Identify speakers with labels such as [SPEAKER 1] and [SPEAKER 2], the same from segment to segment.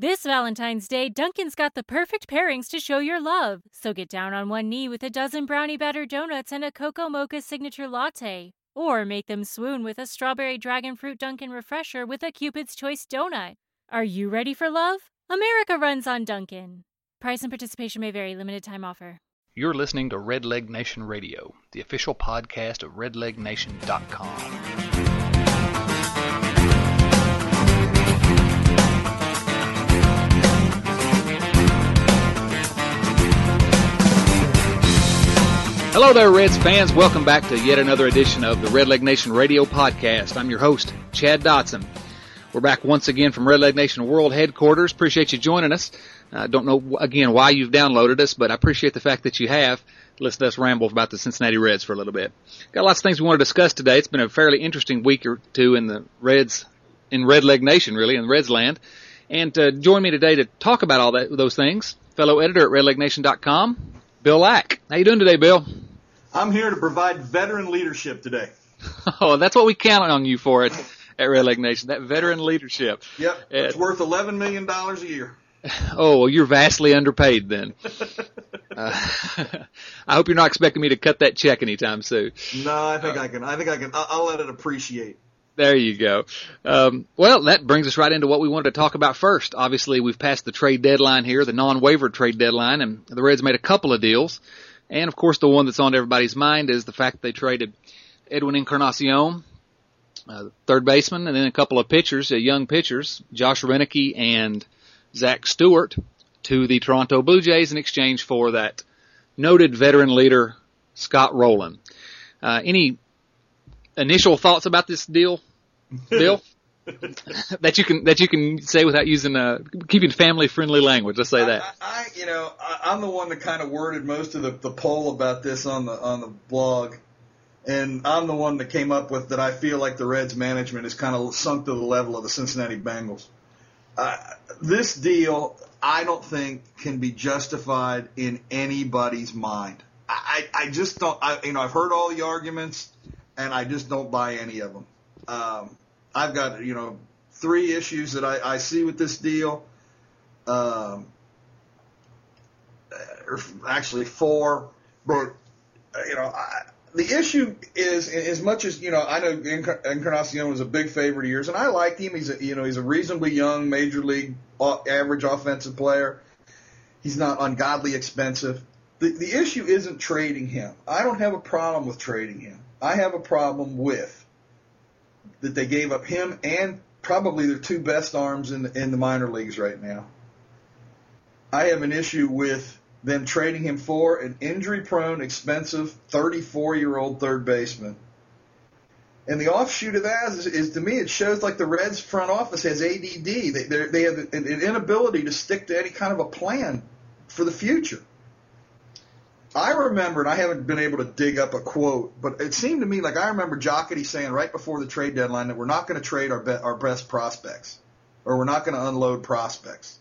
[SPEAKER 1] This Valentine's Day, Dunkin's got the perfect pairings to show your love. So get down on one knee with a dozen brownie batter donuts and a cocoa mocha signature latte. Or make them swoon with a strawberry dragon fruit Dunkin' refresher with a Cupid's Choice donut. Are you ready for love? America runs on Dunkin'. Price and participation may vary, limited time offer.
[SPEAKER 2] You're listening to Red Leg Nation Radio, the official podcast of redlegnation.com. Hello there, Reds fans. Welcome back to yet another edition of the Red Leg Nation Radio podcast. I'm your host, Chad Dotson. We're back once again from Red Leg Nation World Headquarters. Appreciate you joining us. I don't know, again, why you've downloaded us, but I appreciate the fact that you have. Listen to us ramble about the Cincinnati Reds for a little bit. Got lots of things we want to discuss today. It's been a fairly interesting week or two in the Reds, in Red Leg Nation, really, in Reds land. And uh, join me today to talk about all that, those things, fellow editor at redlegnation.com, Bill Lack. How you doing today, Bill?
[SPEAKER 3] I'm here to provide veteran leadership today.
[SPEAKER 2] Oh, that's what we count on you for at, at Red Leg Nation, that veteran leadership.
[SPEAKER 3] Yep, it's worth $11 million a year.
[SPEAKER 2] Oh, well, you're vastly underpaid then. uh, I hope you're not expecting me to cut that check anytime soon.
[SPEAKER 3] No, I think I can. I think I can. I'll, I'll let it appreciate.
[SPEAKER 2] There you go. Um, well, that brings us right into what we wanted to talk about first. Obviously, we've passed the trade deadline here, the non-waiver trade deadline, and the Reds made a couple of deals. And of course, the one that's on everybody's mind is the fact that they traded Edwin Encarnacion, uh, third baseman, and then a couple of pitchers, uh, young pitchers, Josh Roenicke and Zach Stewart, to the Toronto Blue Jays in exchange for that noted veteran leader, Scott Rolen. Uh, any initial thoughts about this deal, Bill? that you can that you can say without using uh keeping family friendly language. Let's say that.
[SPEAKER 3] I, I you know I, I'm the one that kind of worded most of the, the poll about this on the on the blog, and I'm the one that came up with that. I feel like the Reds management is kind of sunk to the level of the Cincinnati Bengals. Uh, this deal, I don't think, can be justified in anybody's mind. I, I I just don't. I, you know, I've heard all the arguments, and I just don't buy any of them. Um, I've got you know three issues that I, I see with this deal. Um, or actually four, but you know I, the issue is as much as you know I know Encarnacion was a big favorite of yours, and I liked him. He's a you know he's a reasonably young major league average offensive player. He's not ungodly expensive. The the issue isn't trading him. I don't have a problem with trading him. I have a problem with that they gave up him and probably their two best arms in the, in the minor leagues right now. I have an issue with them trading him for an injury prone, expensive 34 year old third baseman. And the offshoot of that is, is, to me, it shows like the Reds front office has ADD. They, they have an inability to stick to any kind of a plan for the future. I remember, and I haven't been able to dig up a quote, but it seemed to me like I remember Jocketty saying right before the trade deadline that we're not going to trade our be- our best prospects, or we're not going to unload prospects.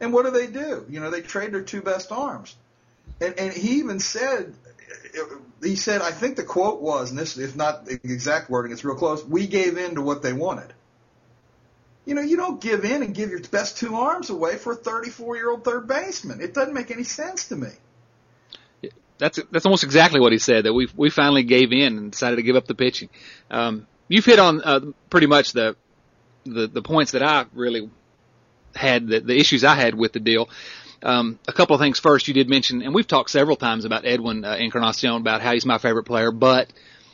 [SPEAKER 3] And what do they do? You know, they trade their two best arms. And, and he even said, he said, I think the quote was, and this, if not the exact wording, it's real close. We gave in to what they wanted. You know, you don't give in and give your best two arms away for a 34 year old third baseman. It doesn't make any sense to me.
[SPEAKER 2] That's that's almost exactly what he said. That we we finally gave in and decided to give up the pitching. Um, you've hit on uh, pretty much the, the the points that I really had the, the issues I had with the deal. Um, a couple of things first. You did mention, and we've talked several times about Edwin uh, Encarnacion about how he's my favorite player, but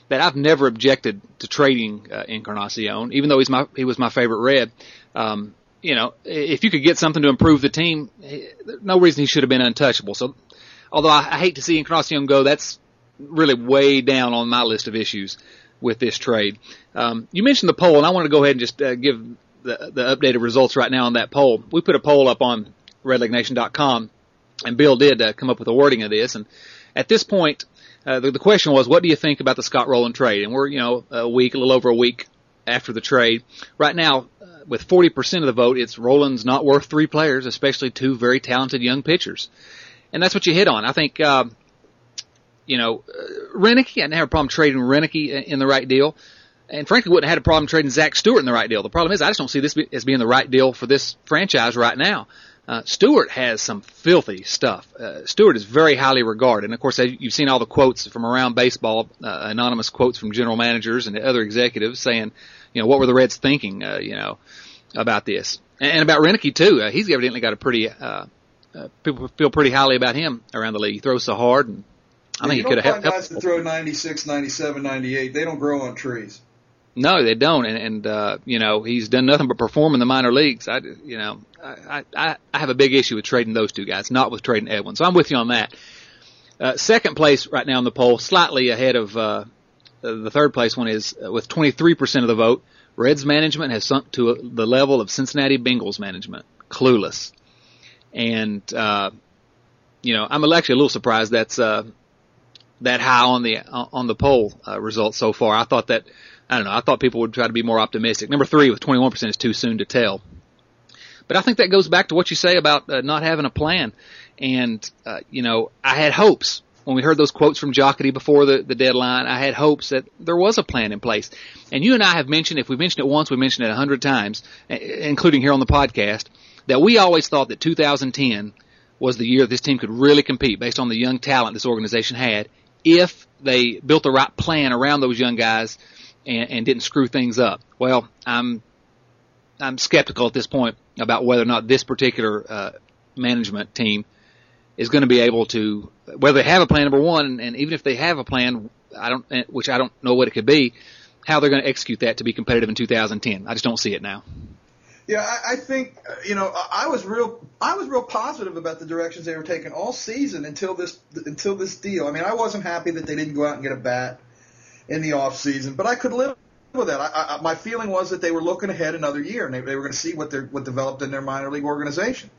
[SPEAKER 2] that I've never objected to trading uh, Encarnacion, even though he's my he was my favorite Red. Um, you know, if you could get something to improve the team, no reason he should have been untouchable. So although I, I hate to see Encarnacion go, that's really way down on my list of issues with this trade. Um, you mentioned the poll, and I want to go ahead and just uh, give the, the updated results right now on that poll. We put a poll up on redlegnation.com, and Bill did uh, come up with the wording of this. And at this point, uh, the, the question was, what do you think about the Scott Rolen trade? And we're, you know, a week, a little over a week after the trade. Right now, uh, with 40% of the vote, it's Rolen's not worth three players, especially two very talented young pitchers and that's what you hit on. I think, uh, you know, uh, Roenicke, I didn't have a problem trading Roenicke in the right deal. and frankly wouldn't have had a problem trading Zach Stewart in the right deal. The problem is I just don't see this as being the right deal for this franchise right now. Uh, Stewart has some filthy stuff. Uh, Stewart is very highly regarded, and of course you've seen all the quotes from around baseball, uh, anonymous quotes from general managers and other executives saying, you know, what were the Reds thinking, uh, you know, about this, and, and about Roenicke too. Uh, he's evidently got a pretty, uh, uh, people feel pretty highly about him around the league. He throws so hard, and I think he could have
[SPEAKER 3] helped. Guys that throw 96, 97, 98, they don't grow on trees.
[SPEAKER 2] No, they don't, and, and uh, you know he's done nothing but perform in the minor leagues. I, you know, I, I, I have a big issue with trading those two guys, not with trading Edwin. So I'm with you on that. Uh, second place right now in the poll, slightly ahead of uh, the third place one is uh, with 23% of the vote. Reds management has sunk to a, the level of Cincinnati Bengals management, clueless. And uh, you know, I'm actually a little surprised that's uh, that high on the on the poll uh, results so far. I thought that I don't know. I thought people would try to be more optimistic. Number three with 21% is too soon to tell. But I think that goes back to what you say about uh, not having a plan. And, uh, you know, I had hopes when we heard those quotes from Jocketty before the, the deadline. I had hopes that there was a plan in place. And you and I have mentioned, if we mentioned it once, we mentioned it a hundred times, including here on the podcast, that we always thought that 2010 was the year this team could really compete based on the young talent this organization had if they built the right plan around those young guys and, and didn't screw things up. Well, I'm I'm skeptical at this point about whether or not this particular uh, management team is going to be able to whether they have a plan number one, and, and even if they have a plan, I don't which I don't know what it could be, how they're going to execute that to be competitive in 2010. I just don't see it now.
[SPEAKER 3] Yeah, I, I think uh, you know I was real I was real positive about the directions they were taking all season until this until this deal. I mean, I wasn't happy that they didn't go out and get a bat in the off season, but I could live with that. I, I, my feeling was that they were looking ahead another year and they, they were going to see what they what developed in their minor league organization.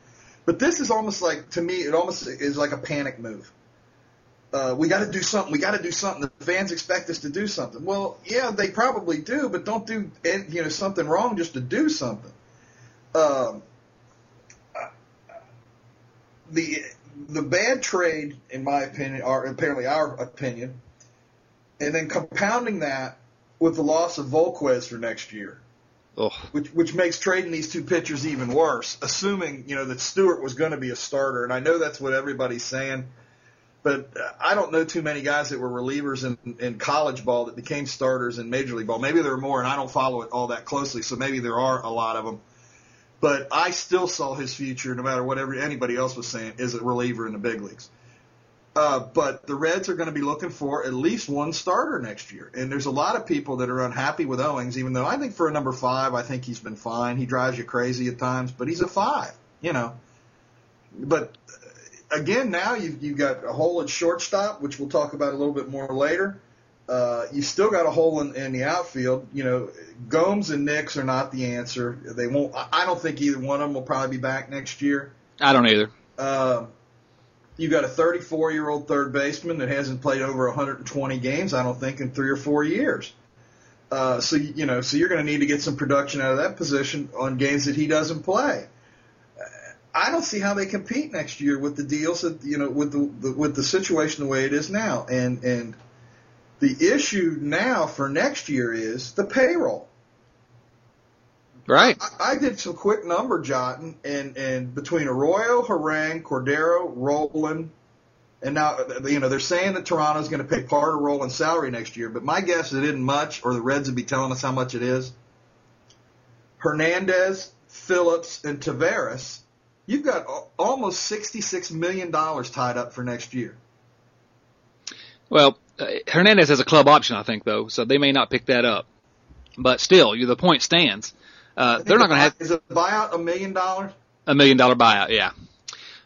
[SPEAKER 3] But this is almost like to me, it almost is like a panic move. Uh, we got to do something. We got to do something. The fans expect us to do something. Well, yeah, they probably do, but don't do you know something wrong just to do something. Um, the the bad trade, in my opinion, or apparently our opinion, and then compounding that with the loss of Volquez for next year,
[SPEAKER 2] Ugh.
[SPEAKER 3] which which makes trading these two pitchers even worse. Assuming you know that Stewart was going to be a starter, and I know that's what everybody's saying, but I don't know too many guys that were relievers in, in college ball that became starters in Major League ball. Maybe there are more, and I don't follow it all that closely, so maybe there are a lot of them. But I still saw his future, no matter what anybody else was saying, as a reliever in the big leagues. Uh, but the Reds are going to be looking for at least one starter next year. And there's a lot of people that are unhappy with Owings, even though I think for a number five, I think he's been fine. He drives you crazy at times, but he's a five, you know. But uh, again, now you've, you've got a hole at shortstop, which we'll talk about a little bit more later. Uh, you still got a hole in, in the outfield. You know, Gomes and Nix are not the answer. They won't. I don't think either one of them will probably be back next year.
[SPEAKER 2] I don't either.
[SPEAKER 3] Uh, you got a 34 year old third baseman that hasn't played over 120 games, I don't think, in three or four years. Uh, so you know, so you're going to need to get some production out of that position on games that he doesn't play. I don't see how they compete next year with the deals that you know with the, the with the situation the way it is now, and and the issue now for next year is the payroll.
[SPEAKER 2] Right.
[SPEAKER 3] I, I did some quick number jotting, and and between Arroyo, Harang, Cordero, Rolen, and now you know they're saying that Toronto's going to pay part of Rolen's salary next year, but my guess is it isn't much, or the Reds would be telling us how much it is. Hernandez, Phillips, and Taveras, you've got almost sixty-six million dollars tied up for next year.
[SPEAKER 2] Well, uh, Hernandez has a club option, I think, though, so they may not pick that up. But still, you, the point stands. Uh, they're not going to have.
[SPEAKER 3] Is a buyout a million dollars?
[SPEAKER 2] A million dollar buyout, yeah.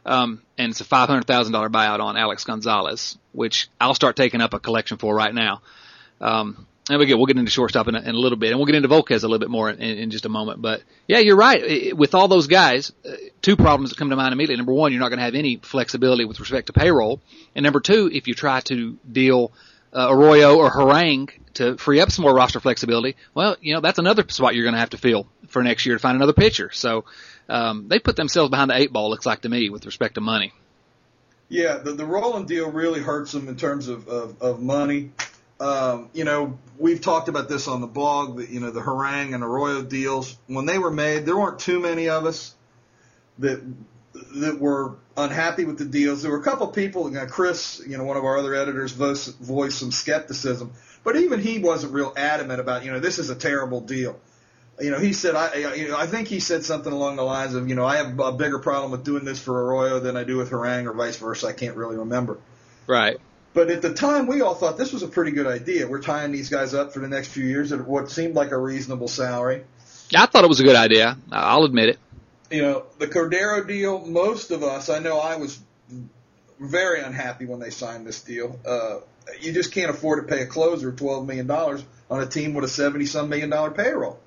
[SPEAKER 2] Um, and it's a five hundred thousand dollar buyout on Alex Gonzalez, which I'll start taking up a collection for right now. Um, and get we'll get into shortstop in a, in a little bit, and we'll get into Volquez a little bit more in, in just a moment. But yeah, you're right. With all those guys, uh, two problems that come to mind immediately. Number one, you're not going to have any flexibility with respect to payroll, and number two, if you try to deal uh, Arroyo or Harang to free up some more roster flexibility, well, you know that's another spot you're going to have to fill for next year to find another pitcher. So um, they put themselves behind the eight ball. Looks like to me with respect to money.
[SPEAKER 3] Yeah, the the Rolen deal really hurts them in terms of of, of money. Um, you know, we've talked about this on the blog. You know, the Harang and Arroyo deals when they were made, there weren't too many of us that that were unhappy with the deals. There were a couple people, you know, Chris, you know, one of our other editors, voiced, voiced some skepticism, but even he wasn't real adamant about, you know, this is a terrible deal. You know, he said, I, you know, I think he said something along the lines of, you know, I have a bigger problem with doing this for Arroyo than I do with Harang or vice versa. I can't really remember.
[SPEAKER 2] Right.
[SPEAKER 3] But at the time, we all thought this was a pretty good idea. We're tying these guys up for the next few years at what seemed like a reasonable salary.
[SPEAKER 2] I thought it was a good idea. I'll admit it.
[SPEAKER 3] You know, the Cordero deal, most of us, I know I was very unhappy when they signed this deal. Uh, you just can't afford to pay a closer $12 million on a team with a 70 some million dollar payroll.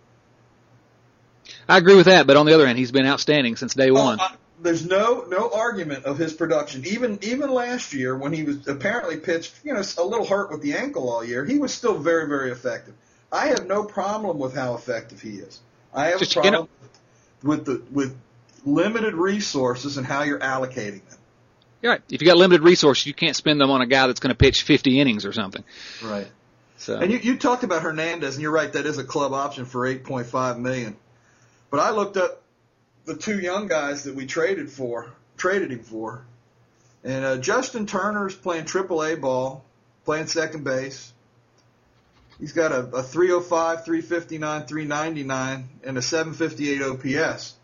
[SPEAKER 2] I agree with that, but on the other hand, he's been outstanding since day one.
[SPEAKER 3] Uh, there's no no argument of his production. Even even last year when he was apparently pitched, you know, a little hurt with the ankle all year, he was still very very effective. I have no problem with how effective he is. I have
[SPEAKER 2] Just,
[SPEAKER 3] a problem with the with limited resources and how you're allocating them.
[SPEAKER 2] You're right. If you got limited resources, you can't spend them on a guy that's going to pitch 50 innings or something.
[SPEAKER 3] Right.
[SPEAKER 2] So
[SPEAKER 3] And you, you talked about Hernandez, and you're right. That is a club option for 8.5 million. But I looked up the two young guys that we traded for, traded him for, and uh, Justin Turner's playing Triple A ball, playing second base. He's got a, a 305, 359, 399, and a 758 OPS.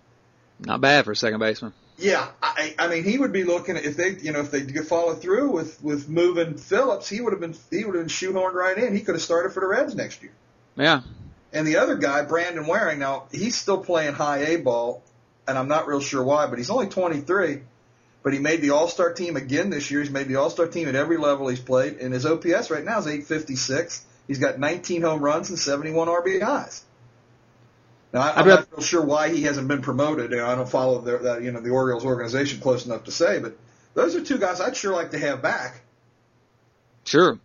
[SPEAKER 2] not bad for a second baseman.
[SPEAKER 3] Yeah, I, I mean, he would be looking at if they, you know, if they could follow through with with moving Phillips, he would have been he would have been shoehorned right in. He could have started for the Reds next year.
[SPEAKER 2] Yeah.
[SPEAKER 3] And the other guy, Brandon Waring, now he's still playing high A ball, and I'm not real sure why, but he's only 23. But he made the All Star team again this year. He's made the All Star team at every level he's played, and his OPS right now is 856. He's got 19 home runs and 71 RBIs. Now I,
[SPEAKER 2] I'd
[SPEAKER 3] I'm
[SPEAKER 2] rather-
[SPEAKER 3] not real sure why he hasn't been promoted. You know, I don't follow the, the you know the Orioles organization close enough to say, but those are two guys I'd sure like to have back.
[SPEAKER 2] Sure.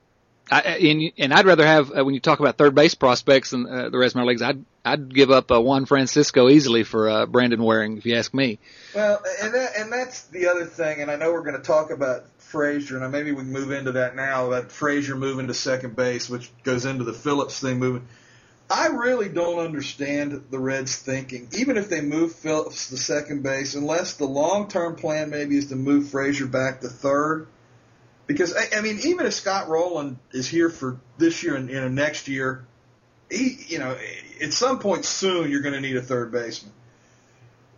[SPEAKER 2] I, and and I'd rather have uh, when you talk about third base prospects and uh, the rest of my leagues, I'd I'd give up uh, Juan Francisco easily for uh, Brandon Waring if you ask me.
[SPEAKER 3] Well, and that, and that's the other thing, and I know we're going to talk about Frazier, and maybe we can move into that now. About Frazier moving to second base, which goes into the Phillips thing moving. I really don't understand the Reds' thinking. Even if they move Phillips to second base, unless the long-term plan maybe is to move Frazier back to third, because I, I mean, even if Scott Rolen is here for this year and, and next year, he, you know, at some point soon you're going to need a third baseman.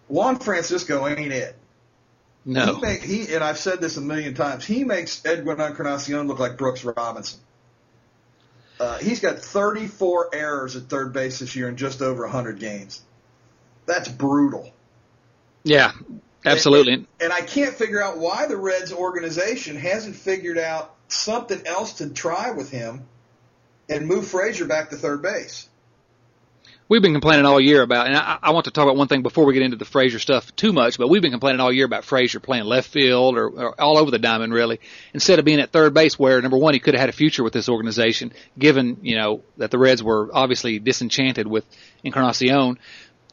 [SPEAKER 3] Juan Francisco ain't it.
[SPEAKER 2] No.
[SPEAKER 3] He, make, he and I've said this a million times. He makes Edwin Encarnacion look like Brooks Robinson. Uh, he's got 34 errors at third base this year in just over 100 games. That's brutal.
[SPEAKER 2] Yeah. Absolutely.
[SPEAKER 3] And, and I can't figure out why the Reds organization hasn't figured out something else to try with him and move Frazier back to third base.
[SPEAKER 2] We've been complaining all year about, and I, I want to talk about one thing before we get into the Frazier stuff too much, but we've been complaining all year about Frazier playing left field or, or all over the diamond really, instead of being at third base where number one, he could have had a future with this organization, given, you know, that the Reds were obviously disenchanted with Encarnacion.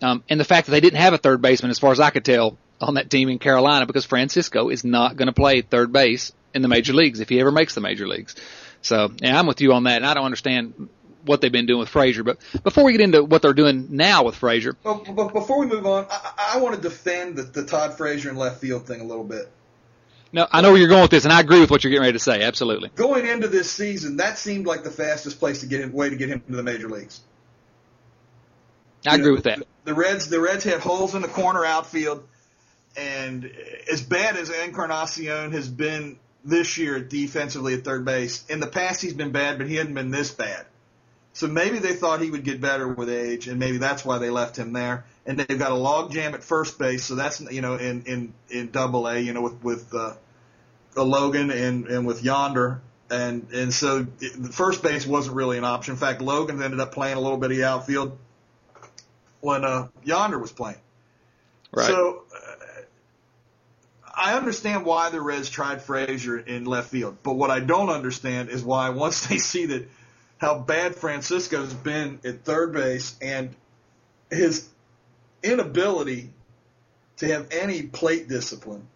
[SPEAKER 2] Um, and the fact that they didn't have a third baseman, as far as I could tell, on that team in Carolina, because Francisco is not going to play third base in the major leagues if he ever makes the major leagues. So, yeah, I'm with you on that, and I don't understand what they've been doing with Frazier. But before we get into what they're doing now with Frazier,
[SPEAKER 3] Well, but before we move on, I, I want to defend the, the Todd Frazier and left field thing a little bit.
[SPEAKER 2] no, I know where you're going with this, and I agree with what you're getting ready to say. Absolutely.
[SPEAKER 3] Going into this season, that seemed like the fastest place to get him, way to get him into the major leagues.
[SPEAKER 2] I
[SPEAKER 3] You
[SPEAKER 2] agree
[SPEAKER 3] know,
[SPEAKER 2] with that.
[SPEAKER 3] The Reds, the Reds had holes in the corner outfield, and as bad as Encarnacion has been this year defensively at third base, in the past he's been bad, but he hadn't been this bad. So maybe they thought he would get better with age, and maybe that's why they left him there. And they've got a log jam at first base, so that's you know in in in Double A, you know with with uh, uh, Logan and and with Yonder, and and so it, the first base wasn't really an option. In fact, Logan ended up playing a little bit of the outfield when uh, Yonder was playing.
[SPEAKER 2] Right.
[SPEAKER 3] So I understand why the Reds tried Frazier in left field, but what I don't understand is why once they see that how bad Francisco's been at third base and his inability to have any plate discipline,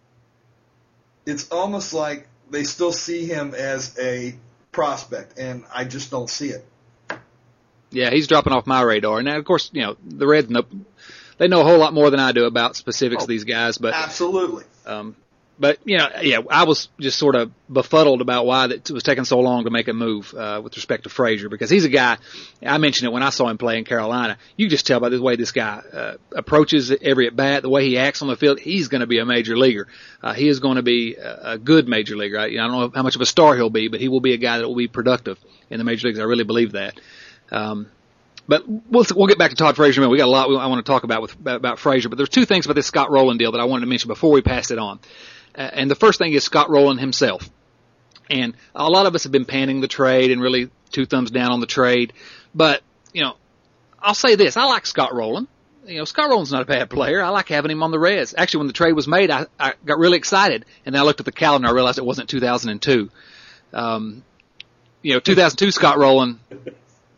[SPEAKER 3] it's almost like they still see him as a prospect, and I just don't see it.
[SPEAKER 2] Yeah, he's dropping off my radar. Now, of course, you know the Reds know they know a whole lot more than I do about specifics
[SPEAKER 3] Oh,
[SPEAKER 2] of these guys, but
[SPEAKER 3] Absolutely.
[SPEAKER 2] um, but you know, yeah, I was just sort of befuddled about why it was taking so long to make a move uh, with respect to Frazier because he's a guy. I mentioned it when I saw him play in Carolina. You just tell by the way this guy uh, approaches every at bat, the way he acts on the field. He's going to be a major leaguer. Uh, he is going to be a, a good major leaguer. I, you know, I don't know how much of a star he'll be, but he will be a guy that will be productive in the major leagues. I really believe that. Um, but we'll we'll get back to Todd Frazier in. We got a lot I want to talk about with about, Frazier, but there's two things about this Scott Rolen deal that I wanted to mention before we pass it on. Uh, and the first thing is Scott Rolen himself. And a lot of us have been panning the trade and really two thumbs down on the trade. But, you know, I'll say this. I like Scott Rolen. You know, Scott Rolen's not a bad player. I like having him on the Reds. Actually, when the trade was made, I, I got really excited. And then I looked at the calendar I realized it wasn't 2002. Um, you know, 2002 Scott Rolen,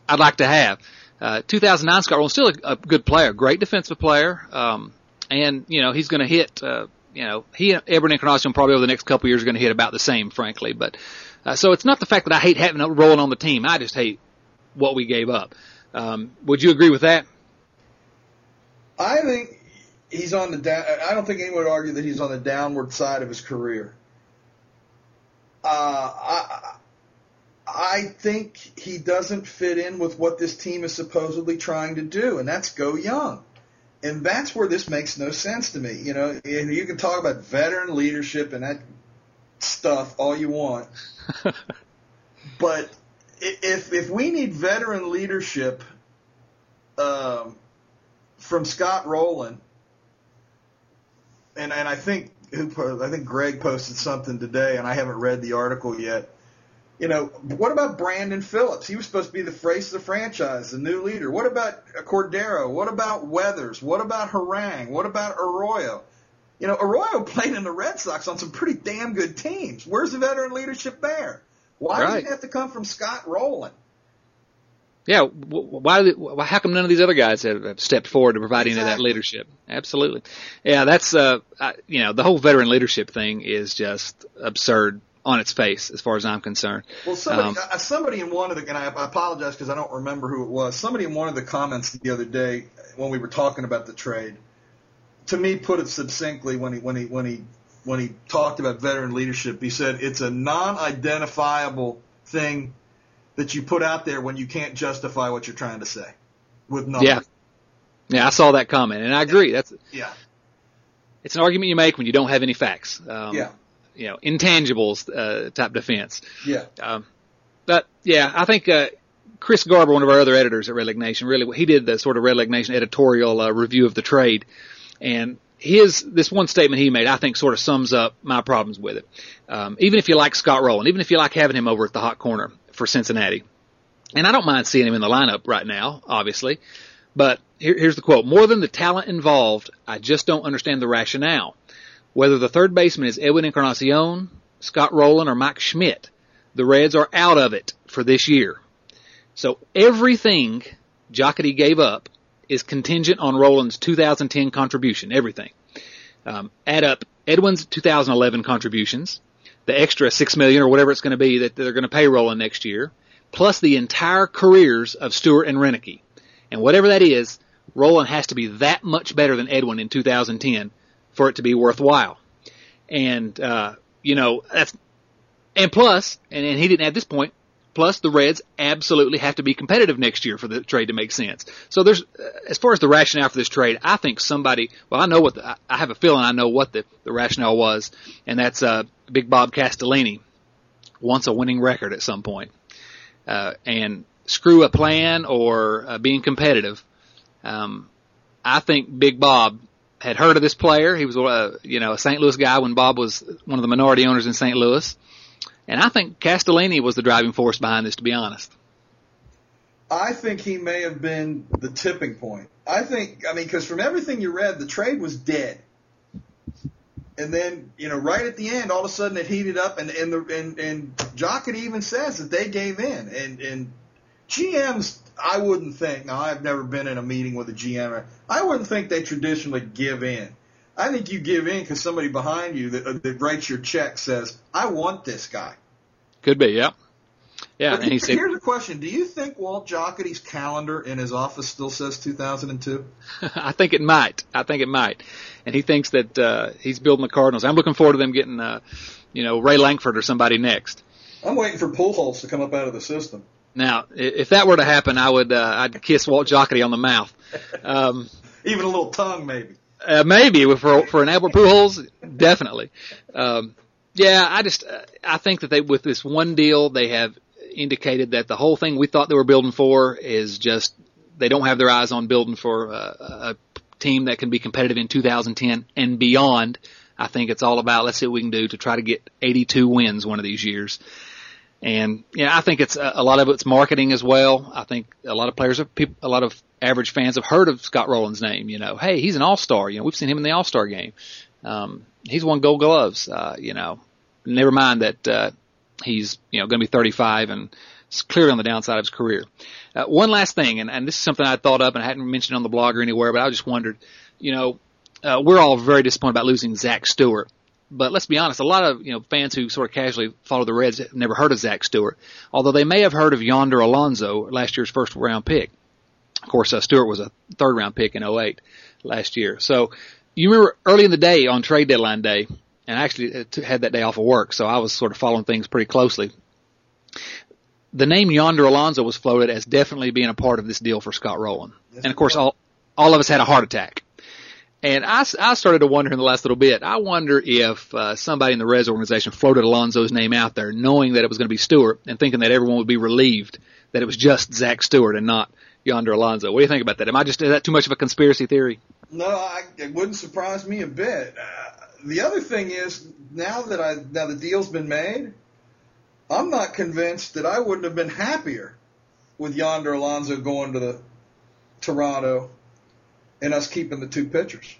[SPEAKER 2] I'd like to have. Uh, 2009 Scott Rolen, still a, a good player, great defensive player. Um, and, you know, he's going to hit, uh, you know, he and Edwin Encarnacion probably over the next couple of years are going to hit about the same, frankly. But, uh, so it's not the fact that I hate having a Rolen on the team. I just hate what we gave up. Um, would you agree with that?
[SPEAKER 3] I think he's on the down. I don't think anyone would argue that he's on the downward side of his career. Uh, I, I think he doesn't fit in with what this team is supposedly trying to do, and that's go young. And that's where this makes no sense to me. You know, and you can talk about veteran leadership and that stuff all you want, but if if we need veteran leadership um, from Scott Rolen, and and I think who I think Greg posted something today, and I haven't read the article yet. You know, what about Brandon Phillips? He was supposed to be the face of the franchise, the new leader. What about Cordero? What about Weathers? What about Harang? What about Arroyo? You know, Arroyo played in the Red Sox on some pretty damn good teams. Where's the veteran leadership there? Why does
[SPEAKER 2] Right.
[SPEAKER 3] it have to come from Scott Rolen?
[SPEAKER 2] Yeah. wh- Why? did- wh- How come none of these other guys have, have stepped forward to provide any of that leadership? Absolutely. Yeah. That's uh, I, you know, the whole veteran leadership thing is just absurd on its face, as far as I'm concerned.
[SPEAKER 3] Well, somebody,
[SPEAKER 2] Um,
[SPEAKER 3] uh, somebody in one of the, and I, I apologize because I don't remember who it was. Somebody in one of the comments the other day when we were talking about the trade, to me, put it succinctly when he when he when he when he talked about veteran leadership. He said it's a non-identifiable thing that you put out there when you can't justify what you're trying to say with numbers.
[SPEAKER 2] Yeah. Yeah, I saw that comment, and I agree. That's
[SPEAKER 3] yeah,
[SPEAKER 2] it's an argument you make when you don't have any facts. Um,
[SPEAKER 3] yeah,
[SPEAKER 2] You know, intangibles uh, type defense.
[SPEAKER 3] yeah.
[SPEAKER 2] Um, but yeah, I think uh, Chris Garber, one of our other editors at Red Nation, really he did the sort of Red Nation editorial uh, review of the trade, and his this one statement he made, I think, sort of sums up my problems with it. Um, even if you like Scott Rolen, even if you like having him over at the hot corner for Cincinnati, and I don't mind seeing him in the lineup right now, obviously. But here, here's the quote: "More than the talent involved, I just don't understand the rationale. Whether the third baseman is Edwin Encarnacion, Scott Rolen, or Mike Schmidt, the Reds are out of it for this year. So everything Jocketty gave up is contingent on Rolen's 2010 contribution. Everything. Um, add up Edwin's 2011 contributions, the extra six million or whatever it's going to be that they're going to pay Rolen next year, plus the entire careers of Stewart and Roenicke. And whatever that is, Rolen has to be that much better than Edwin in 2010 for it to be worthwhile. And, uh, you know, that's, and plus, and, and he didn't at this point, plus the Reds absolutely have to be competitive next year for the trade to make sense. So there's, uh, as far as the rationale for this trade, I think somebody, well, I know what the, I- have a feeling I know what the, the rationale was, and that's, uh, Big Bob Castellini wants a winning record at some point. Uh, and screw a plan or uh, being competitive. Um, I think Big Bob had heard of this player. He was, uh, you know, a St. Louis guy when Bob was one of the minority owners in St. Louis. And I think Castellini was the driving force behind this, to be honest.
[SPEAKER 3] I think he may have been the tipping point. I think, I mean, because from everything you read, the trade was dead. And then, you know, right at the end, all of a sudden it heated up, and and the and and even says that they gave in, and and GMs, I wouldn't think. Now, I've never been in a meeting with a GM. I wouldn't think they traditionally give in. I think you give in because somebody behind you that, that writes your check says, "I want this guy."
[SPEAKER 2] Could be, yeah. Yeah,
[SPEAKER 3] But
[SPEAKER 2] and he
[SPEAKER 3] here's
[SPEAKER 2] said,
[SPEAKER 3] a question: Do you think Walt Jocketty's calendar in his office still says 2002?
[SPEAKER 2] I think it might. I think it might. And he thinks that uh, he's building the Cardinals. I'm looking forward to them getting, uh, you know, Ray Langford or somebody next.
[SPEAKER 3] I'm waiting for Pujols to come up out of the system.
[SPEAKER 2] Now, if that were to happen, I would uh, I'd kiss Walt Jocketty on the mouth. Um,
[SPEAKER 3] Even a little tongue, maybe.
[SPEAKER 2] Uh, maybe for for an Albert Pujols, definitely. Um, yeah, I just uh, I think that they with this one deal they have indicated that the whole thing we thought they were building for is just they don't have their eyes on building for uh, a team that can be competitive in 2010 and beyond. I think it's all about let's see what we can do to try to get 82 wins one of these years. And yeah, I think it's a, a lot of it's marketing as well. I think a lot of players have people, a lot of average fans have heard of Scott Rolen's name. You know, hey, he's an All Star. You know, we've seen him in the All Star game. Um, he's won Gold Gloves. Uh, you know, never mind that uh, he's you know going to be 35 and clearly on the downside of his career. Uh, one last thing, and, and this is something I thought up and I hadn't mentioned on the blog or anywhere, but I just wondered, you know, uh, we're all very disappointed about losing Zach Stewart. But let's be honest, a lot of you know fans who sort of casually follow the Reds have never heard of Zach Stewart, although they may have heard of Yonder Alonso, last year's first round pick. Of course, uh, Stewart was a third round pick in 08 last year. So you remember early in the day on trade deadline day, and I actually uh, had that day off of work, so I was sort of following things pretty closely. The name Yonder Alonso was floated as definitely being a part of this deal for Scott Rolen.
[SPEAKER 3] Yes,
[SPEAKER 2] and of course, all, all of us had a heart attack. And I, I started to wonder in the last little bit, I wonder if uh, somebody in the Reds organization floated Alonso's name out there, knowing that it was going to be Stewart and thinking that everyone would be relieved that it was just Zach Stewart and not Yonder Alonso. What do you think about that? Am I just, is that too much of a conspiracy theory?
[SPEAKER 3] No, I, it wouldn't surprise me a bit. Uh, the other thing is now that I now the deal's been made, I'm not convinced that I wouldn't have been happier with Yonder Alonso going to the Toronto and us keeping the two pitchers.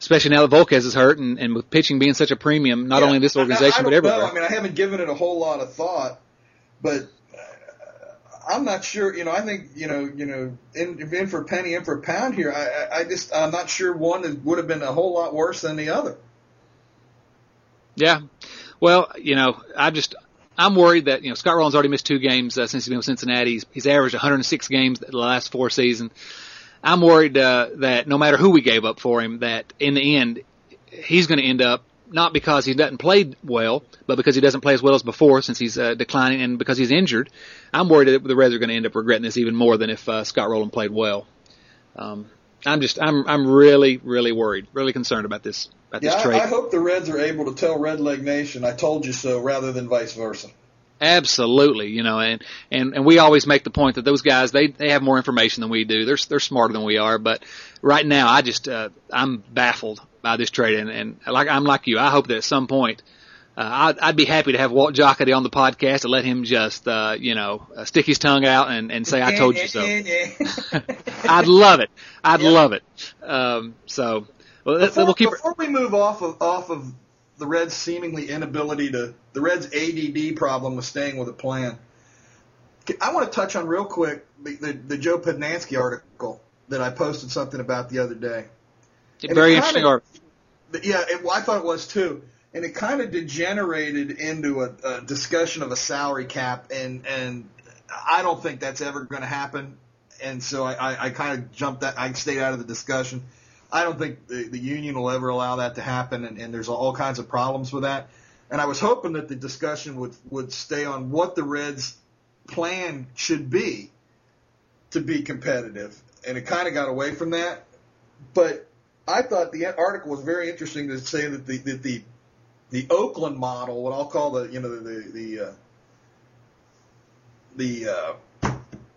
[SPEAKER 2] Especially now that Volquez is hurt and, and with pitching being such a premium, not
[SPEAKER 3] Yeah,
[SPEAKER 2] only in this
[SPEAKER 3] I- I-
[SPEAKER 2] organization,
[SPEAKER 3] I
[SPEAKER 2] but
[SPEAKER 3] don't know.
[SPEAKER 2] everywhere.
[SPEAKER 3] I mean, I haven't given it a whole lot of thought, but uh, I'm not sure. You know, I think you know, you know, in, in for a penny, in for a pound here. I, I, I just, I'm not sure one would have been a whole lot worse than the other.
[SPEAKER 2] Yeah. Well, you know, I just I'm worried that you know Scott Rolen's already missed two games uh, since he's been with Cincinnati. He's, he's averaged 106 games the last four seasons. I'm worried uh, that no matter who we gave up for him, that in the end he's going to end up not because he doesn't play well, but because he doesn't play as well as before since he's uh, declining and because he's injured. I'm worried that the Reds are going to end up regretting this even more than if uh, Scott Rolen played well. Um, I'm just I'm I'm really really worried, really concerned about this about
[SPEAKER 3] Yeah,
[SPEAKER 2] this trade.
[SPEAKER 3] I, I hope the Reds are able to tell Red Leg Nation, "I told you so," rather than vice versa.
[SPEAKER 2] Absolutely, you know, and and and we always make the point that those guys they they have more information than we do. They're they're smarter than we are, but right now I just uh, I'm baffled by this trade, and and like I'm like you, I hope that at some point. Uh, I'd, I'd be happy to have Walt Jocketty on the podcast and let him just, uh, you know, uh, stick his tongue out and, and say, I told you so. I'd love it. I'd
[SPEAKER 3] Yeah.
[SPEAKER 2] love it. Um, so, well,
[SPEAKER 3] before,
[SPEAKER 2] we'll keep,
[SPEAKER 3] before we move off of off of the Reds' seemingly inability to the Reds' ADD problem with staying with a plan, I want to touch on real quick the, the, the Joe Posnanski article that I posted something about the other day. And
[SPEAKER 2] very interesting article.
[SPEAKER 3] Yeah, it, well, I thought it was too, and it kind of degenerated into a, a discussion of a salary cap, and and I don't think that's ever going to happen, and so I, I, I kind of jumped that. I stayed out of the discussion. I don't think the, the union will ever allow that to happen, and, and there's all kinds of problems with that. And I was hoping that the discussion would would stay on what the Reds' plan should be to be competitive, and it kind of got away from that. But I thought the article was very interesting to say that the that the the Oakland model, what I'll call the you know the the the, uh, the uh,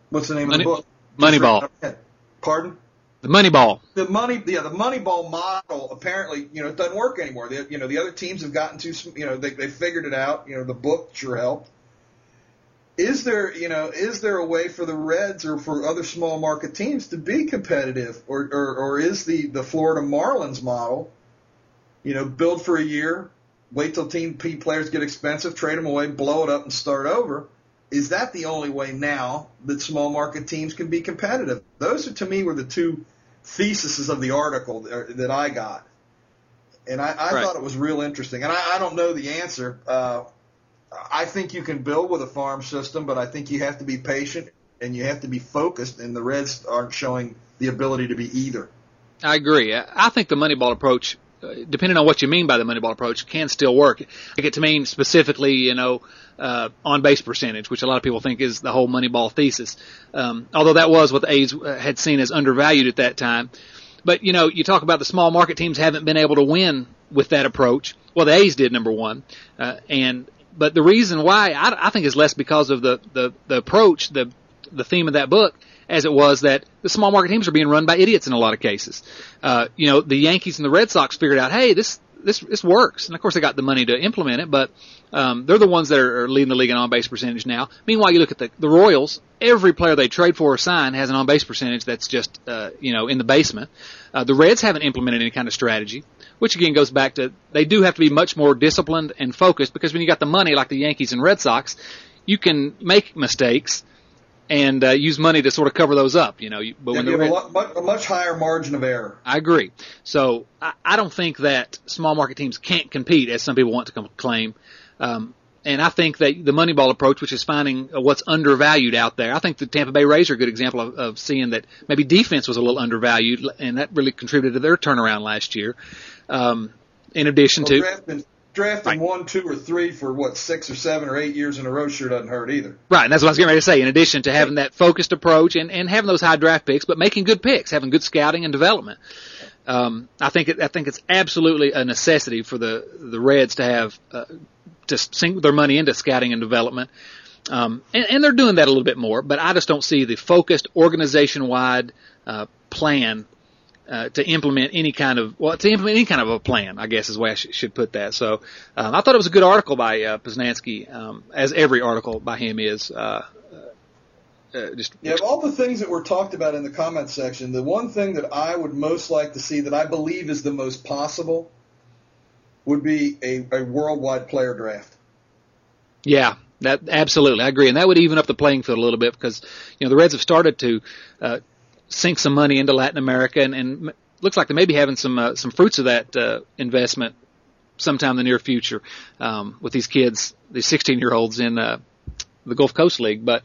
[SPEAKER 3] what's the name
[SPEAKER 2] Money-
[SPEAKER 3] of the book?
[SPEAKER 2] Moneyball.
[SPEAKER 3] Pardon?
[SPEAKER 2] The money ball.
[SPEAKER 3] the money, yeah, the Moneyball model apparently, you know, it doesn't work anymore. The, you know, the other teams have gotten to, some- you know, they they figured it out. You know, the book sure helped. Is there, you know, is there a way for the Reds or for other small market teams to be competitive, or or, or is the the Florida Marlins model, you know, build for a year, wait till team P players get expensive, trade them away, blow it up, and start over? Is that the only way now that small market teams can be competitive? Those are to me were the two theses of the article that that I got, and I, I
[SPEAKER 2] Right.
[SPEAKER 3] thought it was real interesting. And I, I don't know the answer. Uh, I think you can build with a farm system, but I think you have to be patient and you have to be focused. And the Reds aren't showing the ability to be either.
[SPEAKER 2] I agree. I think the Moneyball approach, depending on what you mean by the Moneyball approach, can still work. I get to mean specifically, you know, uh, on base percentage, which a lot of people think is the whole Moneyball thesis. Um, although that was what the A's uh, had seen as undervalued at that time. But you know, you talk about the small market teams haven't been able to win with that approach. Well, the A's did number one, uh, and but the reason why I, I think is less because of the, the the approach, the the theme of that book, as it was that the small market teams are being run by idiots in a lot of cases. Uh, you know, the Yankees and the Red Sox figured out, hey, this this this works, and of course they got the money to implement it, but um, they're the ones that are, leading the league in on base percentage now. Meanwhile, you look at the, the Royals. Every player they trade for or sign has an on base percentage that's just uh, you know in the basement. Uh, the Reds haven't implemented any kind of strategy, which again goes back to they do have to be much more disciplined and focused because when you got the money like the Yankees and Red Sox, you can make mistakes and uh, use money to sort of cover those up. You know,
[SPEAKER 3] but yeah, when you have a, lot, a much higher margin of error.
[SPEAKER 2] I agree. So I, I don't think that small market teams can't compete, as some people want to claim. Um, and I think that the Moneyball approach, which is finding what's undervalued out there, I think the Tampa Bay Rays are a good example of, of seeing that maybe defense was a little undervalued, and that really contributed to their turnaround last year. Um, in addition well, to
[SPEAKER 3] drafting, right. one, two, or three for what six or seven or eight years in a row sure doesn't hurt either.
[SPEAKER 2] Right, and that's what I was getting ready to say. In addition to having that focused approach and, and having those high draft picks, but making good picks, having good scouting and development. Um, I think it, I think it's absolutely a necessity for the the Reds to have uh, to sink their money into scouting and development. Um, and, and they're doing that a little bit more, but I just don't see the focused organization wide uh, plan uh, to implement any kind of well to implement any kind of a plan I guess is the way I sh- should put that. So um, I thought it was a good article by uh, Posnanski um, as every article by him is uh, uh, just
[SPEAKER 3] yeah of all the things that were talked about in the comment section the one thing that I would most like to see that I believe is the most possible would be a, a worldwide player draft.
[SPEAKER 2] Yeah that absolutely. I agree. And that would even up the playing field a little bit because you know the Reds have started to uh, sink some money into Latin America, and, and looks like they may be having some uh, some fruits of that uh, investment sometime in the near future um, with these kids, these 16 year olds in uh, the Gulf Coast League. But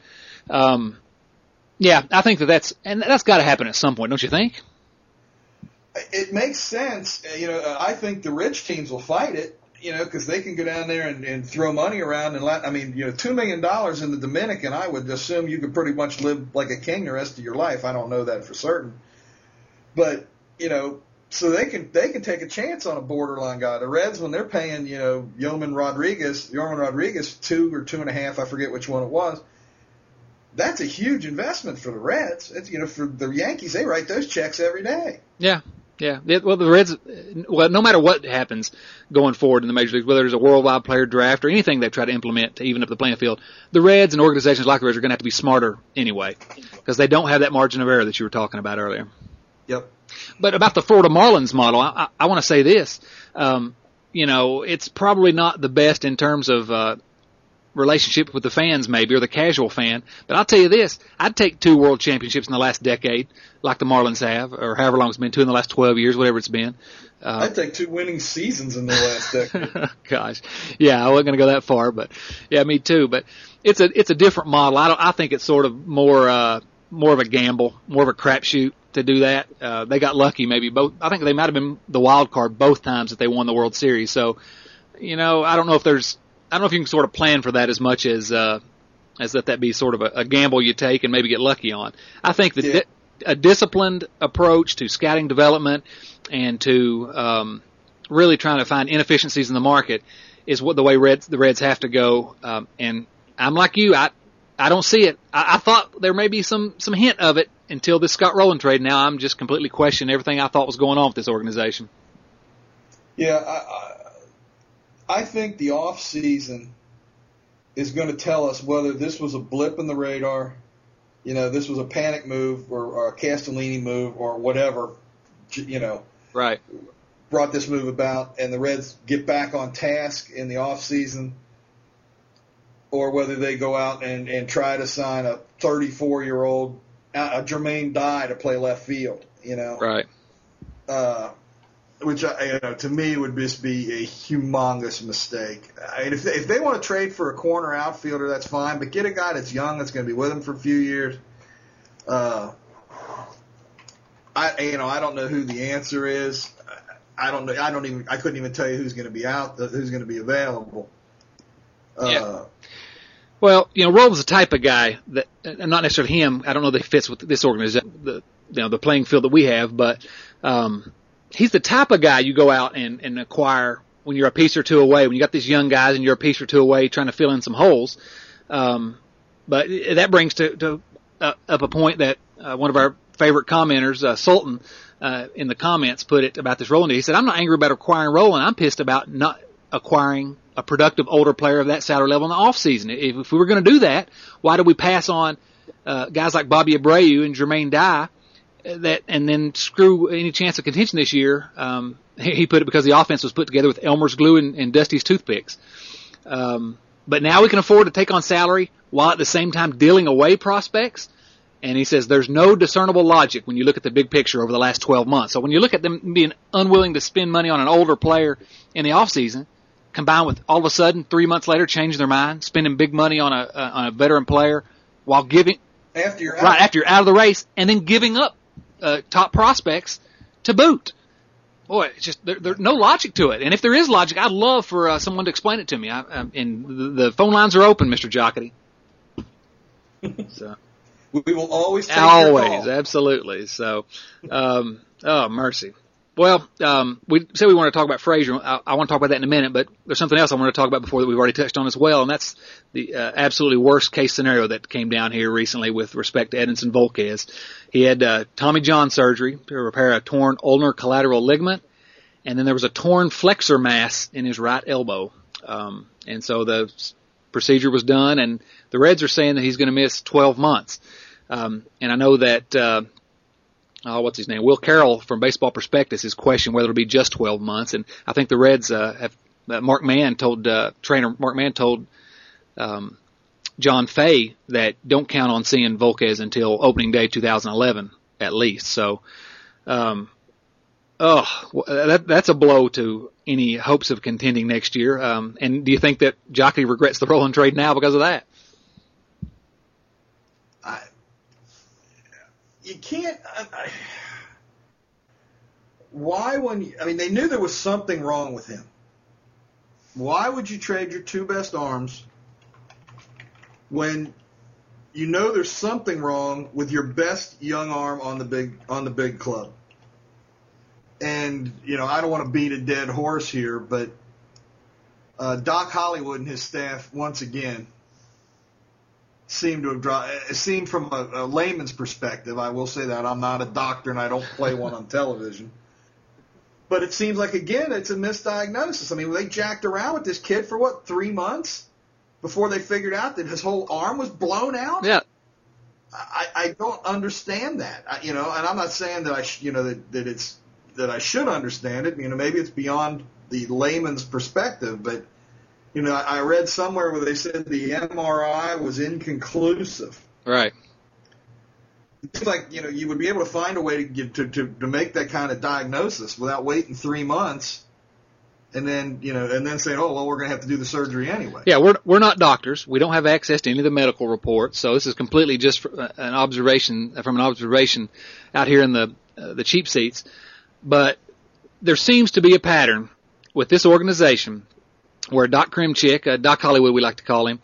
[SPEAKER 2] um, yeah, I think that that's and that's got to happen at some point, don't you think?
[SPEAKER 3] It makes sense. You know, I think the rich teams will fight it you know, because they can go down there and, and throw money around and Latin. I mean, you know, two million dollars in the Dominican, I would assume you could pretty much live like a king the rest of your life. I don't know that for certain, but you know, so they can they can take a chance on a borderline guy. The Reds, when they're paying, you know, Yorman Rodriguez, Yorman Rodriguez two or two and a half, I forget which one it was. That's a huge investment for the Reds. It's, you know, for the Yankees, they write those checks every day.
[SPEAKER 2] Yeah, yeah. well, the Reds, well, no matter what happens going forward in the major leagues, whether it's a worldwide player draft or anything they try to implement to even up the playing field, the Reds and organizations like the Reds are going to have to be smarter anyway because they don't have that margin of error that you were talking about earlier.
[SPEAKER 3] Yep.
[SPEAKER 2] But about the Florida Marlins model, I, I, I want to say this. Um, you know, it's probably not the best in terms of uh, relationship with the fans maybe or the casual fan. But I'll tell you this, I'd take two world championships in the last decade like the Marlins have or however long it's been, two in the last 12 years, whatever it's been.
[SPEAKER 3] Uh, I'd take two winning seasons in the last decade.
[SPEAKER 2] Gosh. Yeah, I wasn't going to go that far, but yeah, me too. But it's a, it's a different model. I don't, I think it's sort of more, uh, more of a gamble, more of a crapshoot to do that. Uh, they got lucky maybe both. I think they might have been the wild card both times that they won the World Series. So, you know, I don't know if there's I don't know if you can sort of plan for that as much as uh, as that that be sort of a, a gamble you take and maybe get lucky on. I think that yeah. di- a disciplined approach to scouting development and to um, really trying to find inefficiencies in the market is what the way Reds the Reds have to go. Um, and I'm like you, I I don't see it. I, I thought there may be some some hint of it until this Scott Rolen trade. Now I'm just completely questioning everything I thought was going on with this organization.
[SPEAKER 3] Yeah, I, I think the off season is going to tell us whether this was a blip in the radar, you know, this was a panic move or, or a Castellini move or whatever, you know,
[SPEAKER 2] right,
[SPEAKER 3] brought this move about, and the Reds get back on task in the off season, or whether they go out and, and try to sign a 34 year old uh, a Jermaine Dye to play left field, you know,
[SPEAKER 2] right.
[SPEAKER 3] Uh, which uh, you know, to me would just be a humongous mistake. I mean, if they, if they want to trade for a corner outfielder, that's fine, but get a guy that's young that's going to be with them for a few years. Uh, I you know I don't know who the answer is. I don't know. I don't even. I couldn't even tell you who's going to be out. Who's going to be available.
[SPEAKER 2] Uh, yeah. Well, you know, Roll's the type of guy that, and not necessarily him. I don't know that he fits with this organization, the you know the playing field that we have, but um, he's the type of guy you go out and, and acquire when you're a piece or two away. When you got these young guys and you're a piece or two away trying to fill in some holes. Um, but that brings to, to uh, up a point that uh, one of our favorite commenters, uh, Sultan, uh, in the comments put it about this Rolen. He said, "I'm not angry about acquiring Rolen. I'm pissed about not acquiring a productive older player of that salary level in the off season. If, if we were going to do that, why did we pass on uh, guys like Bobby Abreu and Jermaine Dye?" That and then screw any chance of contention this year. Um, he, put it because the offense was put together with Elmer's glue and, and Dusty's toothpicks. Um, but now we can afford to take on salary while at the same time dealing away prospects. And he says there's no discernible logic when you look at the big picture over the last 12 months. So when you look at them being unwilling to spend money on an older player in the off season, combined with all of a sudden three months later changing their mind, spending big money on a uh, on a veteran player while giving
[SPEAKER 3] after you're
[SPEAKER 2] out. right after you're out of the race, and then giving up uh, top prospects to boot. Boy, it's just there, there's no logic to it. And if there is logic, I'd love for uh, someone to explain it to me. I, I, and the, the phone lines are open, Mr. Jocketty.
[SPEAKER 3] so. We will always
[SPEAKER 2] always, absolutely. So, um, oh mercy. Well, um, we said we want to talk about Frazier. I, I want to talk about that in a minute, but there's something else I want to talk about before that we've already touched on as well, and that's the uh, absolutely worst case scenario that came down here recently with respect to Edinson Volquez. He had uh, Tommy John surgery to repair a torn ulnar collateral ligament, and then there was a torn flexor mass in his right elbow. Um, and so the procedure was done, and the Reds are saying that he's going to miss 12 months. Um, and I know that, uh, oh, what's his name? Will Carroll from Baseball Prospectus is questioning whether it'll be just 12 months. And I think the Reds, uh, have, uh, Mark Mann told, uh, trainer Mark Mann told, um, John Fay that don't count on seeing Volquez until opening day 2011 at least. So, um, oh, that, that's a blow to any hopes of contending next year. Um, and do you think that Jocketty regrets the Rolen trade now because of that?
[SPEAKER 3] I, you can't. I, I, why, when I mean, they knew there was something wrong with him. Why would you trade your two best arms when you know there's something wrong with your best young arm on the big on the big club? and you know I don't want to beat a dead horse here, but uh, Doc Hollywood and his staff once again seem to have drawn. It seemed from a, a layman's perspective. I will say that I'm not a doctor and I don't play one on television. But it seems like again it's a misdiagnosis. I mean, they jacked around with this kid for what three months before they figured out that his whole arm was blown out.
[SPEAKER 2] Yeah.
[SPEAKER 3] I, I don't understand that. I, you know, and I'm not saying that I, sh- you know, that, that it's that I should understand it. You know, maybe it's beyond the layman's perspective, but you know, I read somewhere where they said the MRI was inconclusive.
[SPEAKER 2] Right.
[SPEAKER 3] It's like you know you would be able to find a way to get to, to to make that kind of diagnosis without waiting three months, and then you know and then saying, oh well, we're going to have to do the surgery anyway.
[SPEAKER 2] Yeah, we're we're not doctors. We don't have access to any of the medical reports, so this is completely just an observation from an observation out here in the uh, the cheap seats. But there seems to be a pattern with this organization where Doc Kremchek, uh, Doc Hollywood we like to call him,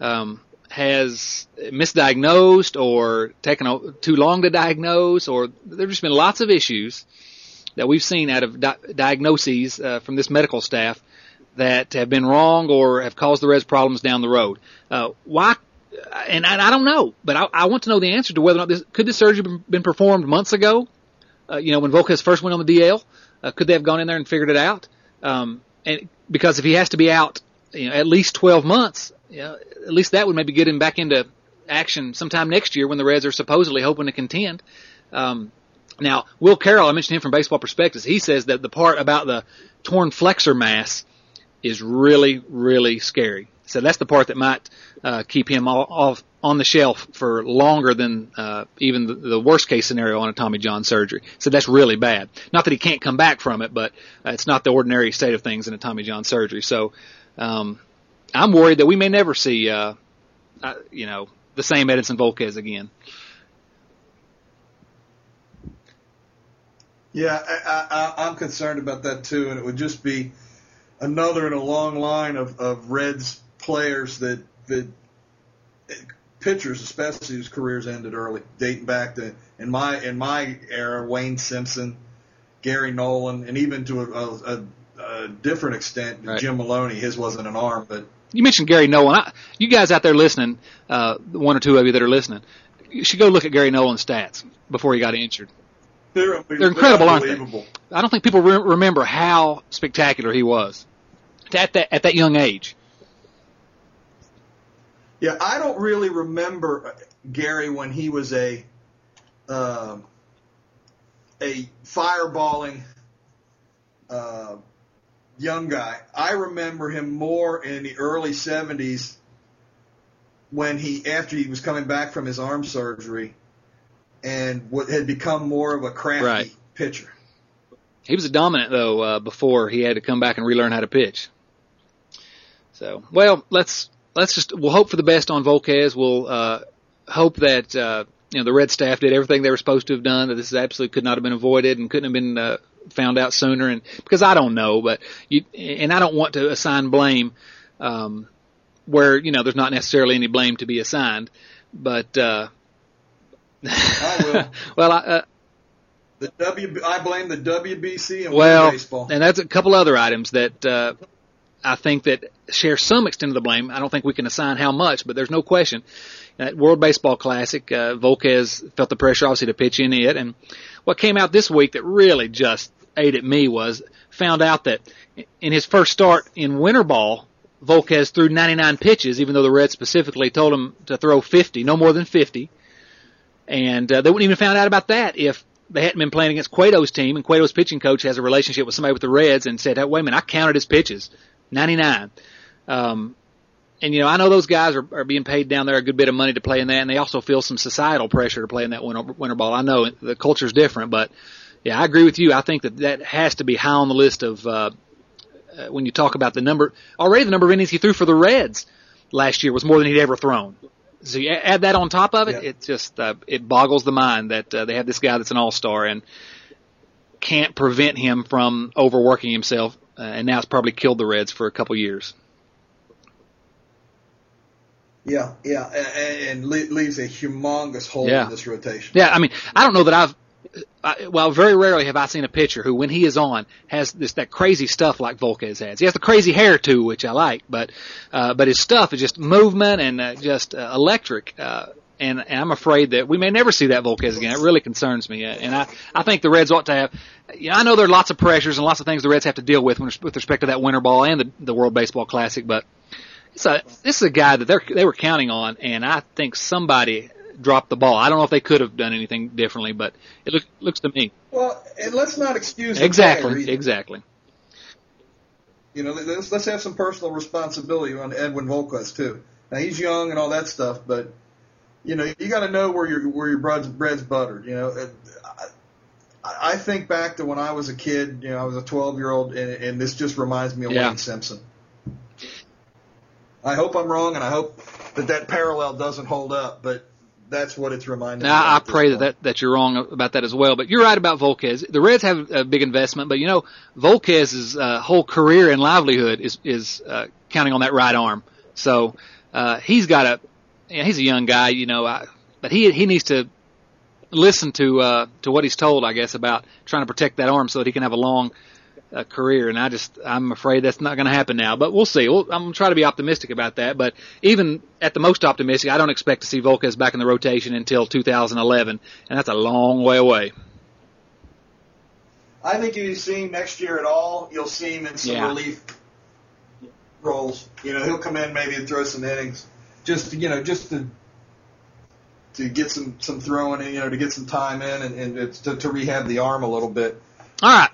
[SPEAKER 2] um, has misdiagnosed or taken a, too long to diagnose, or there's just been lots of issues that we've seen out of di- diagnoses uh, from this medical staff that have been wrong or have caused the Reds problems down the road. Uh, why? And I, I don't know, but I, I want to know the answer to whether or not this could this surgery been performed months ago uh, you know, when Volquez first went on the DL? Uh, could they have gone in there and figured it out? Um, and because if he has to be out, you know, at least 12 months, you know, at least that would maybe get him back into action sometime next year when the Reds are supposedly hoping to contend. Um, now, Will Carroll, I mentioned him from Baseball Prospectus. He says that the part about the torn flexor mass is really, really scary. So that's the part that might uh, keep him all, off on the shelf for longer than uh, even the, the worst case scenario on a Tommy John surgery. So that's really bad. Not that he can't come back from it, but uh, it's not the ordinary state of things in a Tommy John surgery. So um, I'm worried that we may never see, uh, uh, you know, the same Edinson Volquez again.
[SPEAKER 3] Yeah, I, I, I'm concerned about that too, and it would just be another in a long line of, of Reds players that that pitchers, especially whose careers ended early, dating back to in my in my era, Wayne Simpson, Gary Nolan, and even to a, a, a different extent,
[SPEAKER 2] Right.
[SPEAKER 3] Jim Maloney. His wasn't an arm, but
[SPEAKER 2] You mentioned Gary Nolan. I, you guys out there listening, uh, one or two of you that are listening, you should go look at Gary Nolan's stats before he got injured.
[SPEAKER 3] they're,
[SPEAKER 2] They're incredible, aren't they? I don't think people re- remember how spectacular he was at that at that young age.
[SPEAKER 3] Yeah, I don't really remember uh, Gary when he was a um, a fireballing uh, young guy. I remember him more in the early '70s when he after he was coming back from his arm surgery and what had become more of a crafty
[SPEAKER 2] Right.
[SPEAKER 3] pitcher.
[SPEAKER 2] He was a dominant though uh, before he had to come back and relearn how to pitch. So, well, let's let's just we'll hope for the best on Volquez. We'll uh, hope that uh, you know the Red staff did everything they were supposed to have done. That this absolutely could not have been avoided and couldn't have been uh, found out sooner. And because I don't know, but you and I don't want to assign blame um, where you know there's not necessarily any blame to be assigned. But uh,
[SPEAKER 3] I will.
[SPEAKER 2] well, I, uh,
[SPEAKER 3] The W I blame the WBC and
[SPEAKER 2] well,
[SPEAKER 3] baseball.
[SPEAKER 2] and that's a couple other items that uh, I think that share some extent of the blame. I don't think we can assign how much, but there's no question. At World Baseball Classic, uh, Volquez felt the pressure obviously to pitch in it, and what came out this week that really just ate at me was found out that in his first start in winter ball, Volquez threw 99 pitches, even though the Reds specifically told him to throw 50, no more than 50. And uh, they wouldn't even found out about that if they hadn't been playing against Cueto's team, and Cueto's pitching coach has a relationship with somebody with the Reds, and said, hey, "Wait a minute, I counted his pitches, 99." Um, and you know, I know those guys are, are being paid down there a good bit of money to play in that, and they also feel some societal pressure to play in that winter, winter ball. I know the culture's different, but yeah, I agree with you. I think that that has to be high on the list of uh, uh, when you talk about the number. Already, the number of innings he threw for the Reds last year was more than he'd ever thrown. So you add that on top of it,
[SPEAKER 3] Yeah.
[SPEAKER 2] it just uh, it boggles the mind that uh, they have this guy that's an all star and can't prevent him from overworking himself, uh, and now it's probably killed the Reds for a couple years.
[SPEAKER 3] Yeah, yeah, and, and le- leaves a humongous hole
[SPEAKER 2] Yeah.
[SPEAKER 3] in this rotation.
[SPEAKER 2] Yeah, I mean, I don't know that I've. I, well, very rarely have I seen a pitcher who, when he is on, has this that crazy stuff like Volquez has. He has the crazy hair too, which I like, but uh, but his stuff is just movement and uh, just uh, electric. Uh, and, and I'm afraid that we may never see that Volquez again. It really concerns me, and I I think the Reds ought to have. You know, I know there are lots of pressures and lots of things the Reds have to deal with when, with respect to that winter ball and the, the World Baseball Classic, but it's a, this is a guy that they they were counting on, and I think somebody dropped the ball. I don't know if they could have done anything differently, but it look, looks to me
[SPEAKER 3] Well, and let's not excuse
[SPEAKER 2] exactly, exactly.
[SPEAKER 3] You know, let's let's have some personal responsibility on Edwin Volquez too. Now he's young and all that stuff, but you know you got to know where your where your bread's, bread's buttered. You know, I, I think back to when I was a kid. You know, I was a 12 year old, and, and this just reminds me of
[SPEAKER 2] Yeah.
[SPEAKER 3] Wayne Simpson. I hope I'm wrong, and I hope that that parallel doesn't hold up, but that's what it's reminding me.
[SPEAKER 2] Now,
[SPEAKER 3] of
[SPEAKER 2] I pray that, that that you're wrong about that as well. But you're right about Volquez. The Reds have a big investment, but you know Volquez's uh, whole career and livelihood is is uh, counting on that right arm. So uh, he's got a you know, he's a young guy, you know, I, but he he needs to listen to uh, to what he's told, I guess, about trying to protect that arm so that he can have a long uh, career. And I just I'm afraid that's not going to happen now. But we'll see. We'll, I'm going to try to be optimistic about that. But even at the most optimistic, I don't expect to see Volquez back in the rotation until 2011, and that's a long way away.
[SPEAKER 3] I think if you see him next year at all, you'll see him in some
[SPEAKER 2] Yeah.
[SPEAKER 3] relief roles. You know, he'll come in maybe and throw some innings, just to, you know, just to to get some some throwing in, you know, to get some time in and, and to, to rehab the arm a little bit.
[SPEAKER 2] All right.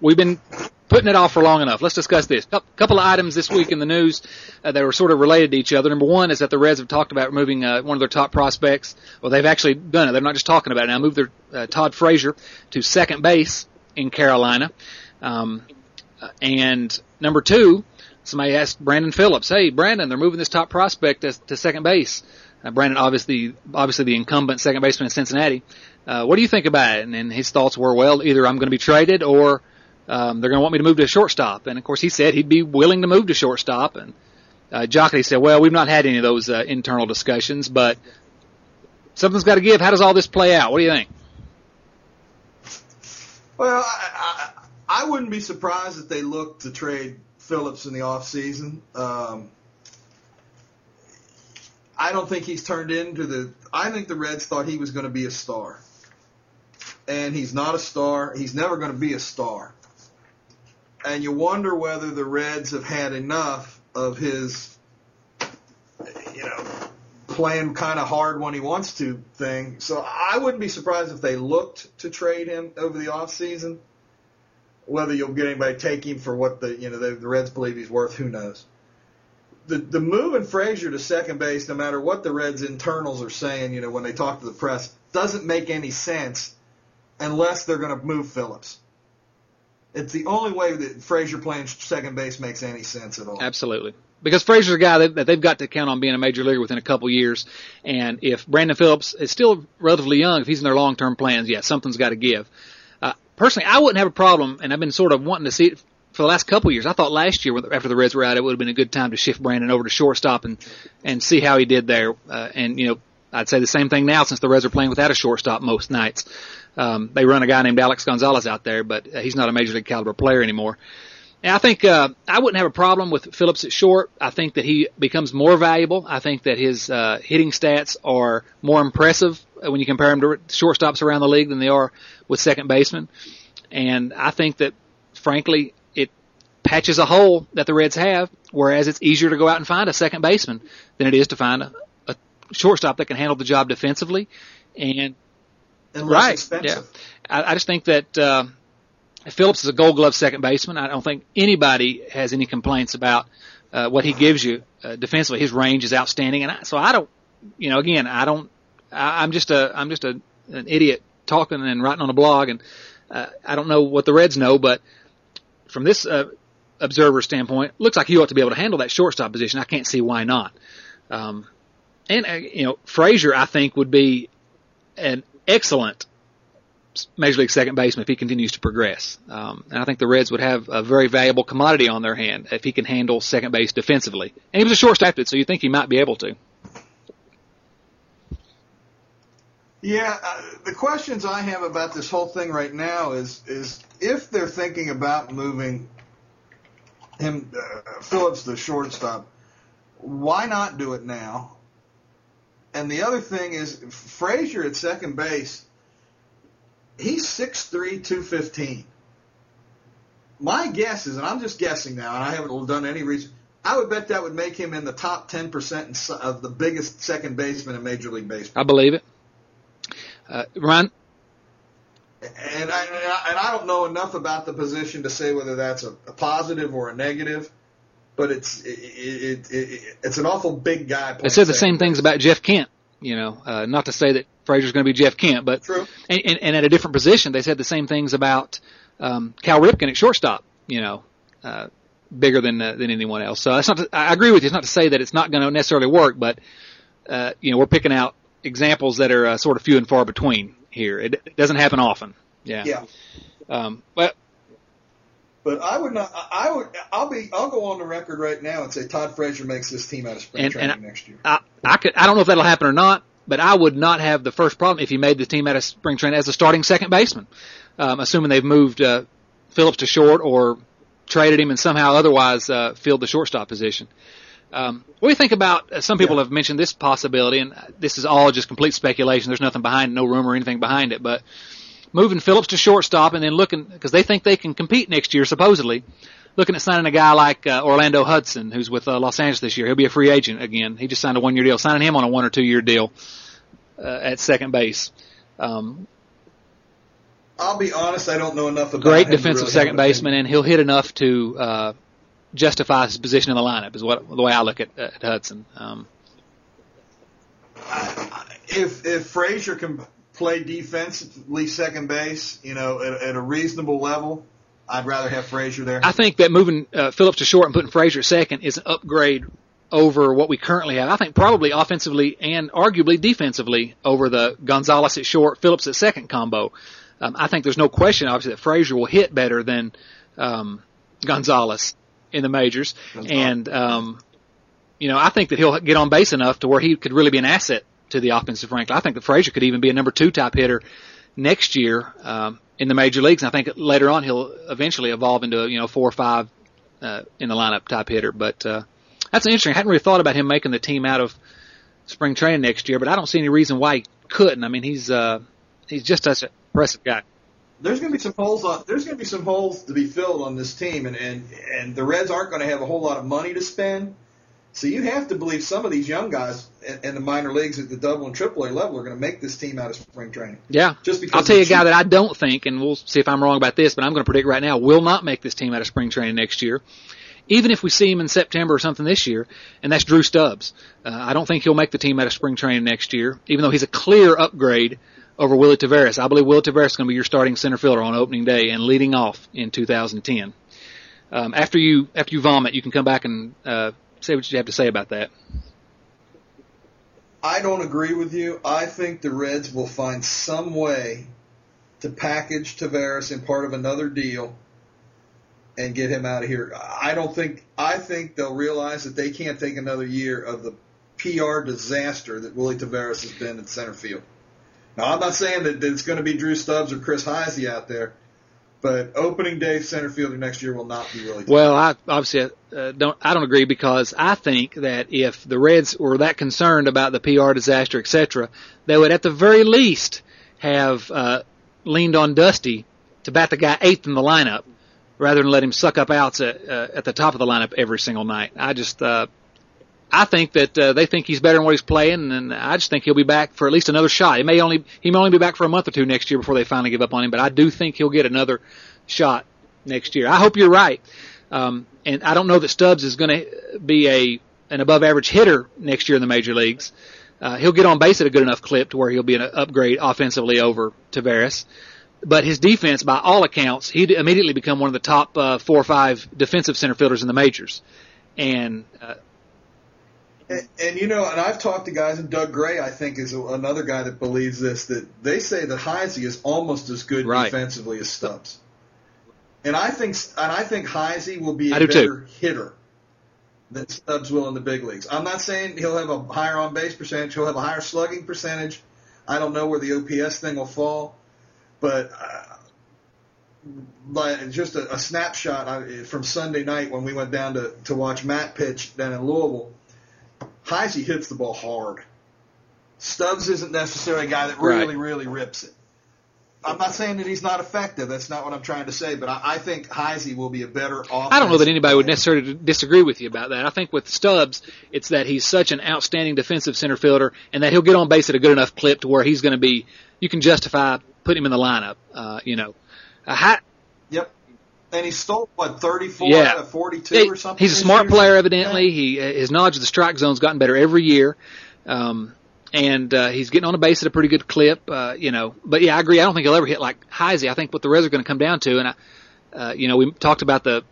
[SPEAKER 2] We've been putting it off for long enough. Let's discuss this. A couple of items this week in the news uh, that were sort of related to each other. Number one is that the Reds have talked about removing uh, one of their top prospects. Well, they've actually done it. They're not just talking about it now. Moved their uh, Todd Frazier to second base in Carolina. Um, and number two, somebody asked Brandon Phillips, "Hey, Brandon, they're moving this top prospect to, to second base." Uh, Brandon, obviously, obviously the incumbent second baseman in Cincinnati. Uh, what do you think about it? And, and his thoughts were, well, either I'm going to be traded or um, they're going to want me to move to shortstop. And of course, he said he'd be willing to move to shortstop. And uh, said, well, we've not had any of those uh, internal discussions, but something's got to give. How does all this play out? What do you think?
[SPEAKER 3] Well, I, I, I wouldn't be surprised if they look to trade Phillips in the off season. Um, I don't think he's turned into the. I think the Reds thought he was going to be a star, and he's not a star. He's never going to be a star. And you wonder whether the Reds have had enough of his, you know, playing kind of hard when he wants to thing. So I wouldn't be surprised if they looked to trade him over the off season. Whether you'll get anybody take him for what the you know the, the Reds believe he's worth, who knows the the move in Frazier to second base, no matter what the Reds internals are saying, you know, when they talk to the press, doesn't make any sense unless they're going to move Phillips. It's the only way that Frazier playing second base makes any sense at all.
[SPEAKER 2] Absolutely. Because Frazier's a guy that, they've got to count on being a major leaguer within a couple years. And if Brandon Phillips is still relatively young, if he's in their long-term plans, yeah, something's got to give. Uh, personally, I wouldn't have a problem, and I've been sort of wanting to see it for the last couple years. I thought last year after the Reds were out, it would have been a good time to shift Brandon over to shortstop and and see how he did there. Uh, and you know, I'd say the same thing now since the Reds are playing without a shortstop most nights. Um, they run a guy named Alex Gonzalez out there, but uh, he's not a major league caliber player anymore. And I think uh, I wouldn't have a problem with Phillips at short. I think that he becomes more valuable. I think that his uh, hitting stats are more impressive when you compare him to shortstops around the league than they are with second basemen. And I think that, frankly, it patches a hole that the Reds have, whereas it's easier to go out and find a second baseman than it is to find a, a shortstop that can handle the job defensively. And,
[SPEAKER 3] and
[SPEAKER 2] right,
[SPEAKER 3] expensive.
[SPEAKER 2] yeah, I, I just think that uh, Phillips is a Gold Glove second baseman. I don't think anybody has any complaints about uh, what he gives you uh, defensively. His range is outstanding, and I, so I don't, you know, again, I don't. I, I'm just a, I'm just a, an idiot talking and writing on a blog, and uh, I don't know what the Reds know, but from this uh, observer standpoint, looks like he ought to be able to handle that shortstop position. I can't see why not. Um, and uh, you know, Frazier, I think would be an excellent major league second baseman if he continues to progress. Um, and I think the Reds would have a very valuable commodity on their hand if he can handle second base defensively. And he was a shortstop, so you think he might be able to.
[SPEAKER 3] Yeah, uh, the questions I have about this whole thing right now is is if they're thinking about moving him uh, Phillips the shortstop. Why not do it now? And the other thing is Frazier at second base. He's 6'3", 215. My guess is, and I'm just guessing now, and I haven't done any research. I would bet that would make him in the top 10% of the biggest second baseman in Major League Baseball.
[SPEAKER 2] I believe it. Uh, Ryan,
[SPEAKER 3] and I, and I don't know enough about the position to say whether that's a, a positive or a negative, but it's it, it, it, it's an awful big guy.
[SPEAKER 2] They said the same things about Jeff Kent. You know, uh, not to say that Frazier's going to be Jeff Kent, but
[SPEAKER 3] True.
[SPEAKER 2] And, and, and at a different position, they said the same things about um, Cal Ripken at shortstop. You know, uh, bigger than uh, than anyone else. So that's not. To, I agree with you. It's not to say that it's not going to necessarily work, but uh, you know, we're picking out examples that are uh, sort of few and far between here. It, it doesn't happen often. Yeah.
[SPEAKER 3] Yeah.
[SPEAKER 2] Um, but
[SPEAKER 3] but I would not. I would. I'll be. I'll go on the record right now and say Todd Frazier makes this team out of spring
[SPEAKER 2] and,
[SPEAKER 3] training
[SPEAKER 2] and
[SPEAKER 3] next year.
[SPEAKER 2] I, I could. I don't know if that'll happen or not, but I would not have the first problem if he made the team out of spring training as a starting second baseman, um, assuming they've moved uh, Phillips to short or traded him and somehow otherwise uh, filled the shortstop position. Um, what do you think about? Uh, some people
[SPEAKER 3] Yeah.
[SPEAKER 2] have mentioned this possibility, and this is all just complete speculation. There's nothing behind, no rumor or anything behind it, but moving Phillips to shortstop and then looking because they think they can compete next year, supposedly. Looking at signing a guy like uh, Orlando Hudson, who's with uh, Los Angeles this year. He'll be a free agent again. He just signed a one-year deal. Signing him on a one or two-year deal uh, at second base. Um,
[SPEAKER 3] I'll be honest, I don't know enough about
[SPEAKER 2] great defensive
[SPEAKER 3] really
[SPEAKER 2] second baseman, and he'll hit enough to uh, justify his position in the lineup. Is what the way I look at, at Hudson. Um,
[SPEAKER 3] if if Frazier can play defensively second base, you know, at, at a reasonable level, I'd rather have Frazier there.
[SPEAKER 2] I think that moving uh, Phillips to short and putting Frazier at second is an upgrade over what we currently have. I think probably offensively and arguably defensively over the Gonzalez at short, Phillips at second combo. Um, I think there's no question, obviously, that Frazier will hit better than um, Gonzalez in the majors, and um, you know I think that he'll get on base enough to where he could really be an asset to the offensive rank. I think that Frazier could even be a number two type hitter next year um, in the major leagues. And I think later on he'll eventually evolve into a you know four or five uh, in the lineup type hitter. But uh, that's interesting. I hadn't really thought about him making the team out of spring training next year, but I don't see any reason why he couldn't. I mean, he's uh, he's just such an impressive guy.
[SPEAKER 3] There's going to be some holes on. There's going to be some holes to be filled on this team, and and and the Reds aren't going to have a whole lot of money to spend. So you have to believe some of these young guys in, the minor leagues at the double and triple A level are going to make this team out of spring training.
[SPEAKER 2] Yeah,
[SPEAKER 3] Just because
[SPEAKER 2] I'll tell you a guy that I don't think, and we'll see if I'm wrong about this, but I'm going to predict right now, will not make this team out of spring training next year. Even if we see him in September or something this year, and that's Drew Stubbs. Uh, I don't think he'll make the team out of spring training next year, even though he's a clear upgrade over Willy Taveras. I believe Willy Taveras is going to be your starting center fielder on opening day and leading off in 2010. Um, after you after you vomit, you can come back and uh, say what you have to say about that.
[SPEAKER 3] I don't agree with you. I think the Reds will find some way to package Taveras in part of another deal and get him out of here. I don't think. I think they'll realize that they can't take another year of the PR disaster that Willy Taveras has been in center field. Now, I'm not saying that, it's going to be Drew Stubbs or Chris Heisey out there, but opening day center fielder next year will not be really. Taveras.
[SPEAKER 2] Well, I obviously uh, don't. I don't agree because I think that if the Reds were that concerned about the PR disaster, etc., they would at the very least have uh, leaned on Dusty to bat the guy eighth in the lineup, rather than let him suck up outs at, uh, at the top of the lineup every single night. I just, uh, I think that uh, they think he's better than what he's playing, and I just think he'll be back for at least another shot. He may only he may only be back for a month or two next year before they finally give up on him, but I do think he'll get another shot next year. I hope you're right. Um, and I don't know that Stubbs is going to be a an above average hitter next year in the major leagues. Uh, he'll get on base at a good enough clip to where he'll be an upgrade offensively over Taveras. But his defense, by all accounts, he'd immediately become one of the top uh, four or five defensive center fielders in the majors. And uh,
[SPEAKER 3] And, and you know, and I've talked to guys, and Doug Gray, I think, is a, another guy that believes this. That they say that Heisey is almost as good
[SPEAKER 2] Right.
[SPEAKER 3] defensively as Stubbs. And I think, and I think Heisey will be a
[SPEAKER 2] do too.
[SPEAKER 3] better hitter than Stubbs will in the big leagues. I'm not saying he'll have a higher on base percentage. He'll have a higher slugging percentage. I don't know where the OPS thing will fall, but. Uh, by just a, a snapshot I, from Sunday night when we went down to, to watch Matt pitch down in Louisville, Heisey hits the ball hard. Stubbs isn't necessarily a guy that really,
[SPEAKER 2] Right.
[SPEAKER 3] really rips it. I'm not saying that he's not effective. That's not what I'm trying to say. But I, I think Heisey will be a better offensive
[SPEAKER 2] I don't know that anybody would necessarily disagree with you about that. I think with Stubbs, it's that he's such an outstanding defensive center fielder, and that he'll get on base at a good enough clip to where he's going to be. You can justify putting him in the lineup. Uh, you know, a high,
[SPEAKER 3] Yep. And he stole what 34
[SPEAKER 2] Yeah.
[SPEAKER 3] out of 42 or something.
[SPEAKER 2] He's a smart
[SPEAKER 3] year?
[SPEAKER 2] player, evidently. He his knowledge of the strike zone's gotten better every year, um, and uh, he's getting on a base at a pretty good clip. Uh, you know, but yeah, I agree. I don't think he'll ever hit like Heisey. I think what the Reds are going to come down to, and I, uh, you know, we talked about the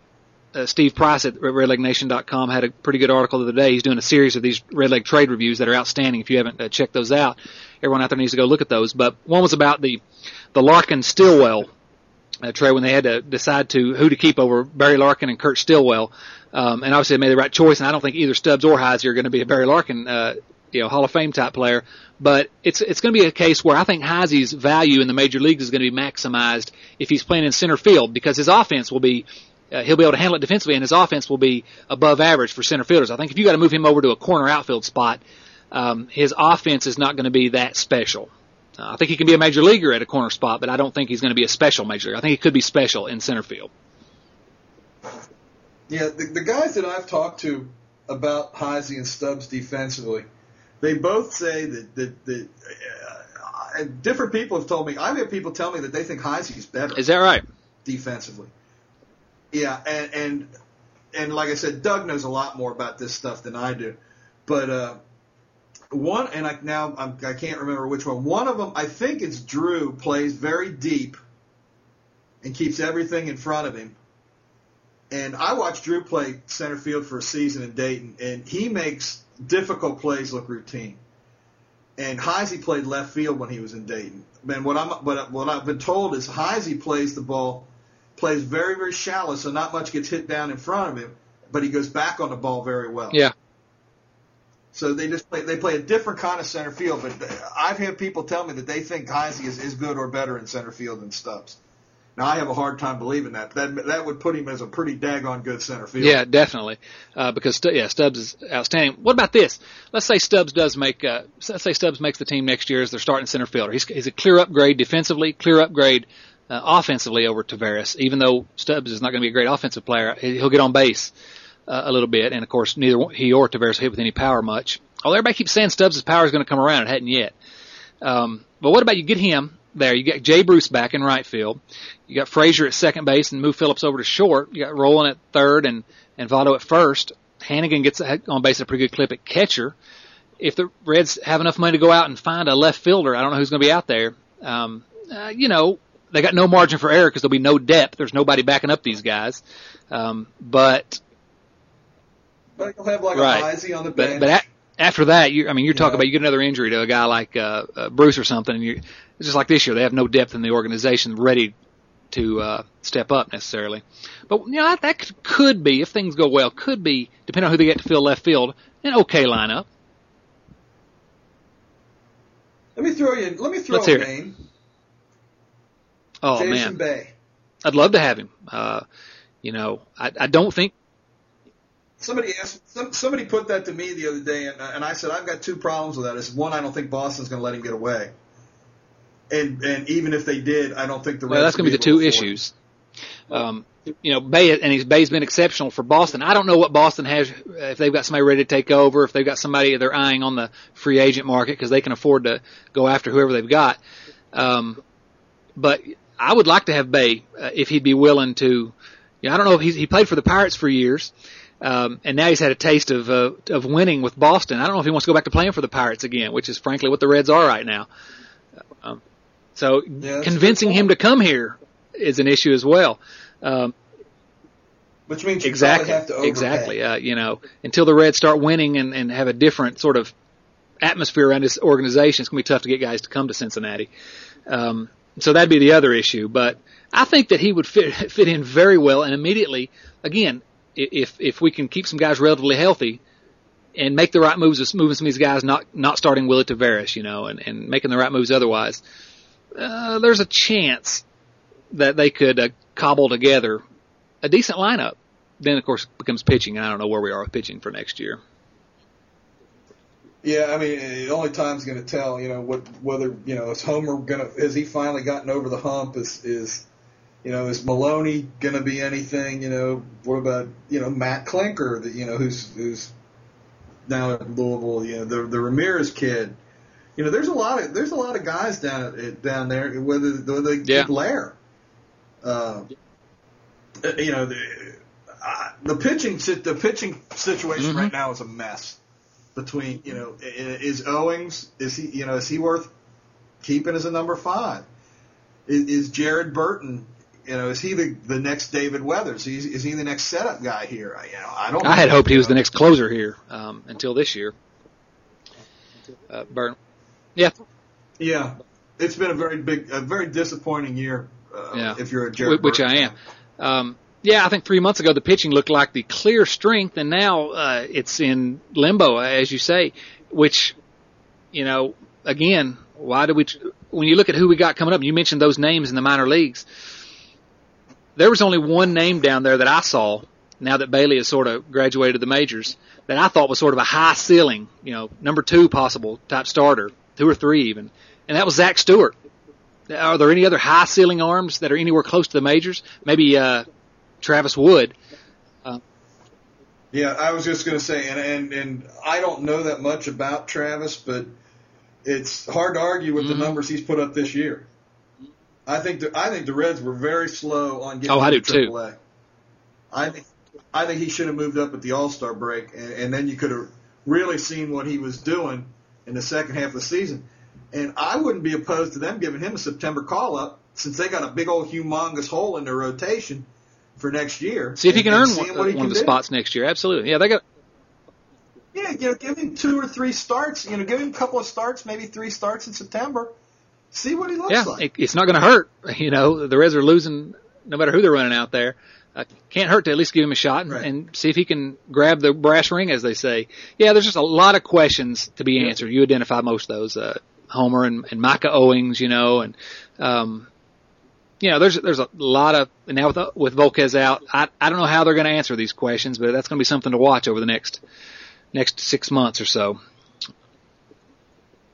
[SPEAKER 2] uh, Steve Price at RedLegNation.com had a pretty good article the other day. He's doing a series of these Red Leg trade reviews that are outstanding. If you haven't uh, checked those out, everyone out there needs to go look at those. But one was about the the Larkin Stillwell uh, trade when they had to decide to who to keep over Barry Larkin and Kurt Stillwell. Um, and obviously they made the right choice. And I don't think either Stubbs or Heisey are going to be a Barry Larkin, uh, you know, Hall of Fame type player. But it's it's going to be a case where I think Heisey's value in the major leagues is going to be maximized if he's playing in center field because his offense will be. Uh, he'll be able to handle it defensively, and his offense will be above average for center fielders. I think if you got to move him over to a corner outfield spot, um, his offense is not going to be that special. Uh, I think he can be a major leaguer at a corner spot, but I don't think he's going to be a special major leaguer. I think he could be special in center field.
[SPEAKER 3] Yeah, the, the guys that I've talked to about Heisey and Stubbs defensively, they both say that that, that uh, different people have told me. I've had people tell me that they think Heisey's better.
[SPEAKER 2] Is that right?
[SPEAKER 3] Defensively. Yeah, and and and like I said, Doug knows a lot more about this stuff than I do. But uh, one, and I now I'm, I can't remember which one. One of them, I think it's Drew, plays very deep and keeps everything in front of him. And I watched Drew play center field for a season in Dayton, and he makes difficult plays look routine. And Heisey played left field when he was in Dayton. And what I'm what, what I've been told is Heisey plays the ball, plays very very shallow, so not much gets hit down in front of him, but he goes back on the ball very well.
[SPEAKER 2] Yeah.
[SPEAKER 3] So they just play they play a different kind of center field. But I've had people tell me that they think Heisey is as good or better in center field than Stubbs. Now I have a hard time believing that. That that would put him as a pretty daggone good center field.
[SPEAKER 2] Yeah, definitely. Uh, because yeah, Stubbs is outstanding. What about this? Let's say Stubbs does make. Uh, let's say Stubbs makes the team next year as their starting center fielder. He's, he's a clear upgrade defensively, clear upgrade uh, offensively over Taveras. Even though Stubbs is not going to be a great offensive player, he'll get on base uh, a little bit. And of course, neither he or Taveras hit with any power much. Oh, everybody keeps saying Stubbs' power is going to come around. It hadn't yet. Um, but what about you get him there? You got Jay Bruce back in right field. You got Frazier at second base and move Phillips over to short. You got Rolen at third and, and Votto at first. Hanigan gets on base at a pretty good clip at catcher. If the Reds have enough money to go out and find a left fielder, I don't know who's going to be out there. Um, uh, you know, they got no margin for error because there'll be no depth. There's nobody backing up these guys. Um, but
[SPEAKER 3] but you'll have like right. a Heisey on the bench.
[SPEAKER 2] But, but at, after that, you I mean, you're talking about you get another injury to a guy like uh, uh, Bruce or something, and you it's just like this year. They have no depth in the organization ready to uh, step up necessarily. But you know that, that could be, if things go well, could be depending on who they get to fill left field, an okay lineup.
[SPEAKER 3] Let me throw you. Let me throw Let's a name.
[SPEAKER 2] Oh
[SPEAKER 3] Jason
[SPEAKER 2] man,
[SPEAKER 3] Bay.
[SPEAKER 2] I'd love to have him. Uh, you know, I, I don't think
[SPEAKER 3] Somebody asked, some, somebody put that to me the other day, and, and I said I've got two problems with that. Is one, I don't think Boston's going to let him get away, and and even if they did, I don't think the Reds.
[SPEAKER 2] Well, that's going to be the two issues. Um, you know, Bay and he's Bay's been exceptional for Boston. I don't know what Boston has if they've got somebody ready to take over, if they've got somebody they're eyeing on the free agent market because they can afford to go after whoever they've got. Um, but I would like to have Bay uh, if he'd be willing to. You know, I don't know if he's, he played for the Pirates for years. Um, and now he's had a taste of uh, of winning with Boston. I don't know if he wants to go back to playing for the Pirates again, which is frankly what the Reds are right now. Um, so yeah, convincing him to come here is an issue as well. Um,
[SPEAKER 3] which means
[SPEAKER 2] exactly,
[SPEAKER 3] exactly.
[SPEAKER 2] Uh, you know, until the Reds start winning and, and have a different sort of atmosphere around this organization, it's gonna be tough to get guys to come to Cincinnati. Um, so that'd be the other issue. But I think that he would fit fit in very well and immediately. Again, if if we can keep some guys relatively healthy and make the right moves, moving some of these guys, not not starting Willy Taveras, you know, and, and making the right moves otherwise, uh, there's a chance that they could uh, cobble together a decent lineup. Then of course becomes pitching, and I don't know where we are with pitching for next year.
[SPEAKER 3] Yeah, I mean, the only time's going to tell. You know what whether you know is Homer going to has he finally gotten over the hump? Is is you know, is Maloney going to be anything? You know, what about you know Matt Klinker? that you know who's who's now at Louisville? You know, the the Ramirez kid. You know, there's a lot of there's a lot of guys down down there. Whether they
[SPEAKER 2] yeah.
[SPEAKER 3] Lehr, uh, you know, the uh, the pitching the pitching situation mm-hmm. right now is a mess. Between you know, is Owings is he you know is he worth keeping as a number five? Is, is Jared Burton you know, is he the, the next David Weathers? Is, is he the next setup guy here? I, you know, I don't.
[SPEAKER 2] I had hoped he was the next closer here um, until this year. Uh, Burton, yeah,
[SPEAKER 3] yeah, it's been a very big, a very disappointing year. Uh,
[SPEAKER 2] yeah.
[SPEAKER 3] if you're a Jared
[SPEAKER 2] which
[SPEAKER 3] Burton
[SPEAKER 2] I am. Um, yeah, I think three months ago the pitching looked like the clear strength, and now uh, it's in limbo, as you say. Which, you know, again, why do we? When you look at who we got coming up, you mentioned those names in the minor leagues there was only one name down there that I saw now that Bailey has sort of graduated the majors that I thought was sort of a high ceiling, you know, number two possible type starter, two or three even, and that was Zach Stewart. Are there any other high ceiling arms that are anywhere close to the majors? Maybe uh, Travis Wood. Uh,
[SPEAKER 3] yeah, I was just going to say, and, and and I don't know that much about Travis, but it's hard to argue with
[SPEAKER 2] Mhm.
[SPEAKER 3] the numbers he's put up this year. I think the, I think the Reds were very slow on getting
[SPEAKER 2] Oh, I do
[SPEAKER 3] to
[SPEAKER 2] too.
[SPEAKER 3] I think I think he should have moved up at the All Star break, and, and then you could have really seen what he was doing in the second half of the season. And I wouldn't be opposed to them giving him a September call up since they got a big old humongous hole in their rotation for next year.
[SPEAKER 2] See if he can earn
[SPEAKER 3] and
[SPEAKER 2] one,
[SPEAKER 3] seeing what he
[SPEAKER 2] one of the
[SPEAKER 3] do.
[SPEAKER 2] spots next year. Absolutely. Yeah, they got.
[SPEAKER 3] Yeah, you know, give him two or three starts. You know, give him a couple of starts, maybe three starts in September. See what he looks
[SPEAKER 2] Yeah,
[SPEAKER 3] like.
[SPEAKER 2] it, it's not going to hurt. You know, the Reds are losing no matter who they're running out there. Uh, can't hurt to at least give him a shot and,
[SPEAKER 3] Right.
[SPEAKER 2] and see if he can grab the brass ring, as they say. Yeah, there's just a lot of questions to be answered. You identify most of those, uh, Homer and, and Micah Owings, you know, and um, you know, there's there's a lot of and now with with Volquez out, I I don't know how they're going to answer these questions, but that's going to be something to watch over the next next six months or so.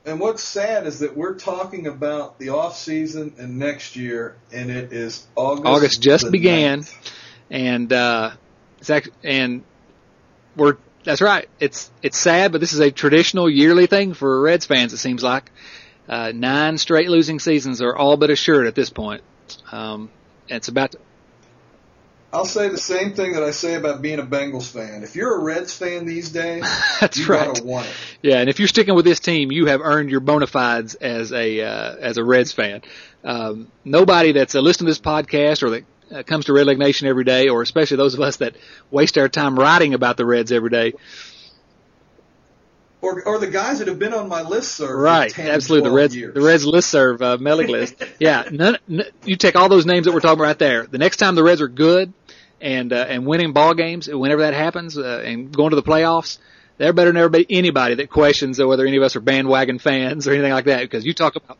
[SPEAKER 3] And what's sad is that we're talking about the off season and next year, and it is August.
[SPEAKER 2] August just began.
[SPEAKER 3] 9th.
[SPEAKER 2] and uh, it's act- and we're that's right. It's it's sad, but this is a traditional yearly thing for Reds fans. It seems like uh, nine straight losing seasons are all but assured at this point. Um, and it's about to,
[SPEAKER 3] I'll say the same thing that I say about being a Bengals fan. If you're a Reds fan these days,
[SPEAKER 2] that's
[SPEAKER 3] you
[SPEAKER 2] right.
[SPEAKER 3] gotta want it.
[SPEAKER 2] Yeah, and if you're sticking with this team, you have earned your bona fides as a uh, as a Reds fan. Um, nobody that's uh, listening to this podcast or that uh, comes to Red Leg Nation every day, or especially those of us that waste our time writing about the Reds every day,
[SPEAKER 3] Or, or the guys that have been on my list, sir.
[SPEAKER 2] Right,
[SPEAKER 3] for 10,
[SPEAKER 2] absolutely. The Reds,
[SPEAKER 3] years.
[SPEAKER 2] the Reds listserv uh, mailing list. Yeah, none, n- you take all those names that we're talking about right there. The next time the Reds are good and uh, and winning ball games, whenever that happens, uh, and going to the playoffs, they're better than everybody, anybody that questions whether any of us are bandwagon fans or anything like that. Because you talk about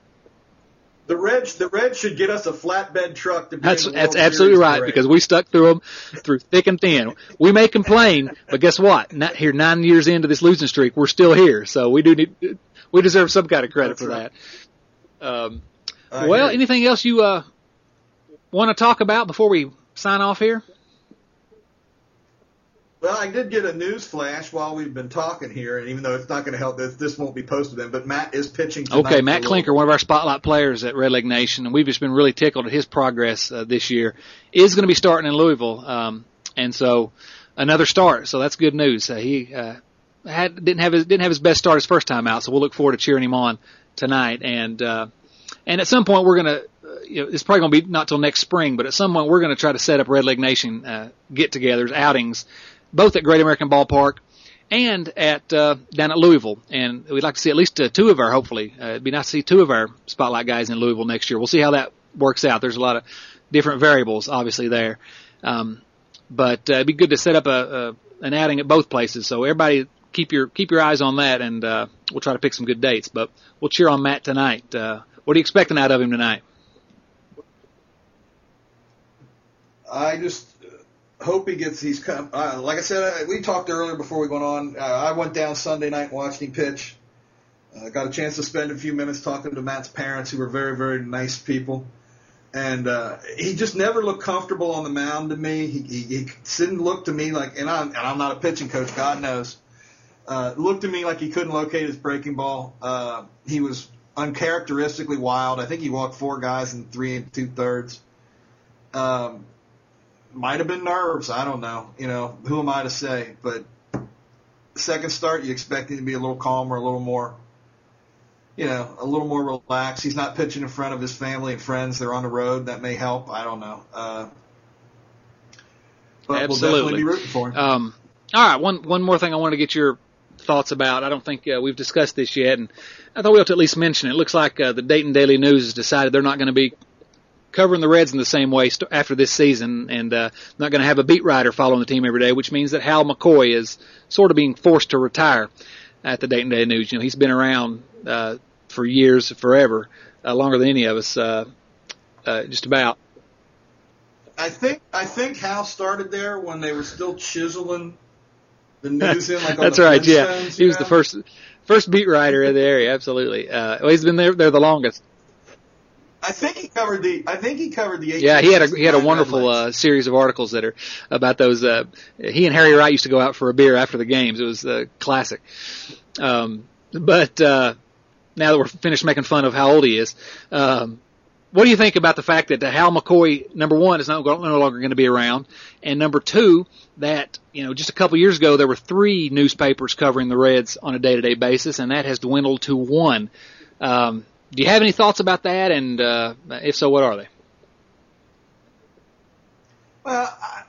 [SPEAKER 3] The Reds, the Reds should get us a flatbed truck to be
[SPEAKER 2] that's that's absolutely right
[SPEAKER 3] parade.
[SPEAKER 2] because we stuck through them through thick and thin. We may complain, but guess what? Not here nine years into this losing streak, we're still here. So we do need we deserve some kind of credit
[SPEAKER 3] That's
[SPEAKER 2] for
[SPEAKER 3] right.
[SPEAKER 2] that. Um,
[SPEAKER 3] I
[SPEAKER 2] well, anything else you uh, want to talk about before we sign off here?
[SPEAKER 3] Well, I did get a news flash while we've been talking here, and even though it's not going to help, this, this won't be posted then. But Matt is pitching. Tonight
[SPEAKER 2] Okay, Matt Klinker, one of our spotlight players at Red Leg Nation, and we've just been really tickled at his progress uh, this year. Is going to be starting in Louisville, um, and so another start. So that's good news. Uh, he uh, had didn't have his didn't have his best start his first time out, so we'll look forward to cheering him on tonight. And uh, and at some point we're going to. Uh, you know, it's probably going to be not till next spring, but at some point we're going to try to set up Red Leg Nation uh, get-togethers, outings, both at Great American Ballpark and at uh, down at Louisville. And we'd like to see at least uh, two of our, hopefully, uh, it'd be nice to see two of our spotlight guys in Louisville next year. We'll see how that works out. There's a lot of different variables, obviously, there. Um, but uh, it'd be good to set up a, a an outing at both places. So everybody keep your keep your eyes on that, and uh, we'll try to pick some good dates. But we'll cheer on Matt tonight. Uh, what are you expecting out of him tonight?
[SPEAKER 3] I just hope he gets these. Uh, like I said, uh, we talked earlier before we went on. Uh, I went down Sunday night and watched him pitch. Uh, got a chance to spend a few minutes talking to Matt's parents, who were very, very nice people. And uh, he just never looked comfortable on the mound to me. He, he, he didn't look to me like, and I'm, and I'm not a pitching coach, God knows. Uh, looked to me like he couldn't locate his breaking ball. Uh, he was uncharacteristically wild. I think he walked four guys in three and two thirds. Um, might have been nerves. I don't know. You know, who am I to say? But second start, you expect him to be a little calmer, a little more, you know, a little more relaxed. He's not pitching in front of his family and friends. They're on the road. That may help. I don't know. Uh, but
[SPEAKER 2] Absolutely.
[SPEAKER 3] we'll definitely be rooting for him.
[SPEAKER 2] Um, all right, one one more thing I want to get your thoughts about. I don't think uh, we've discussed this yet, and I thought we ought to at least mention it. It looks like uh, the Dayton Daily News has decided they're not going to be covering the Reds in the same way st- after this season, and uh, not going to have a beat writer following the team every day, which means that Hal McCoy is sort of being forced to retire at the Dayton Daily News. You know, he's been around uh, for years, forever, uh, longer than any of us, uh, uh, just about.
[SPEAKER 3] I think I think Hal started there when they were still chiseling the news in. Like on
[SPEAKER 2] That's
[SPEAKER 3] the
[SPEAKER 2] right. Yeah, he was the first first beat writer in the area. Absolutely. Uh, well, he's been there there the longest.
[SPEAKER 3] I think he covered the. I think he covered the.
[SPEAKER 2] Yeah, he had a he had a wonderful uh, series of articles that are about those. Uh, he and Harry Wright used to go out for a beer after the games. It was uh, classic. Um, but uh, now that we're finished making fun of how old he is, um, what do you think about the fact that Hal McCoy, number one, is no, no longer going to be around, and number two, that you know just a couple years ago there were three newspapers covering the Reds on a day-to-day basis, and that has dwindled to one. Um, do you have any thoughts about that? And uh, if so, what are they?
[SPEAKER 3] Well, I,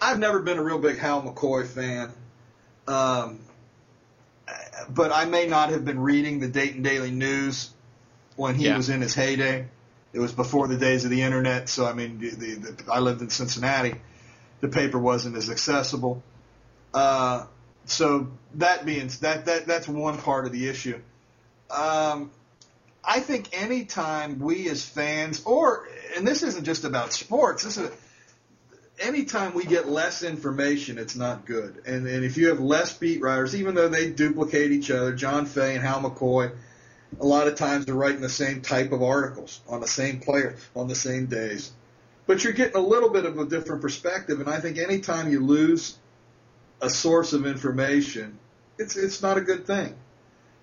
[SPEAKER 3] I've never been a real big Hal McCoy fan, um, but I may not have been reading the Dayton Daily News when he
[SPEAKER 2] Yeah.
[SPEAKER 3] was in his heyday. It was before the days of the internet, so I mean, the, the, the, I lived in Cincinnati. The paper wasn't as accessible. Uh, so that being that that that's one part of the issue. Um, I think anytime we as fans, or and this isn't just about sports, this is anytime we get less information, it's not good. And and if you have less beat writers, even though they duplicate each other, John Fay and Hal McCoy, a lot of times they're writing the same type of articles on the same player on the same days. But you're getting a little bit of a different perspective, and I think anytime you lose a source of information, it's it's not a good thing.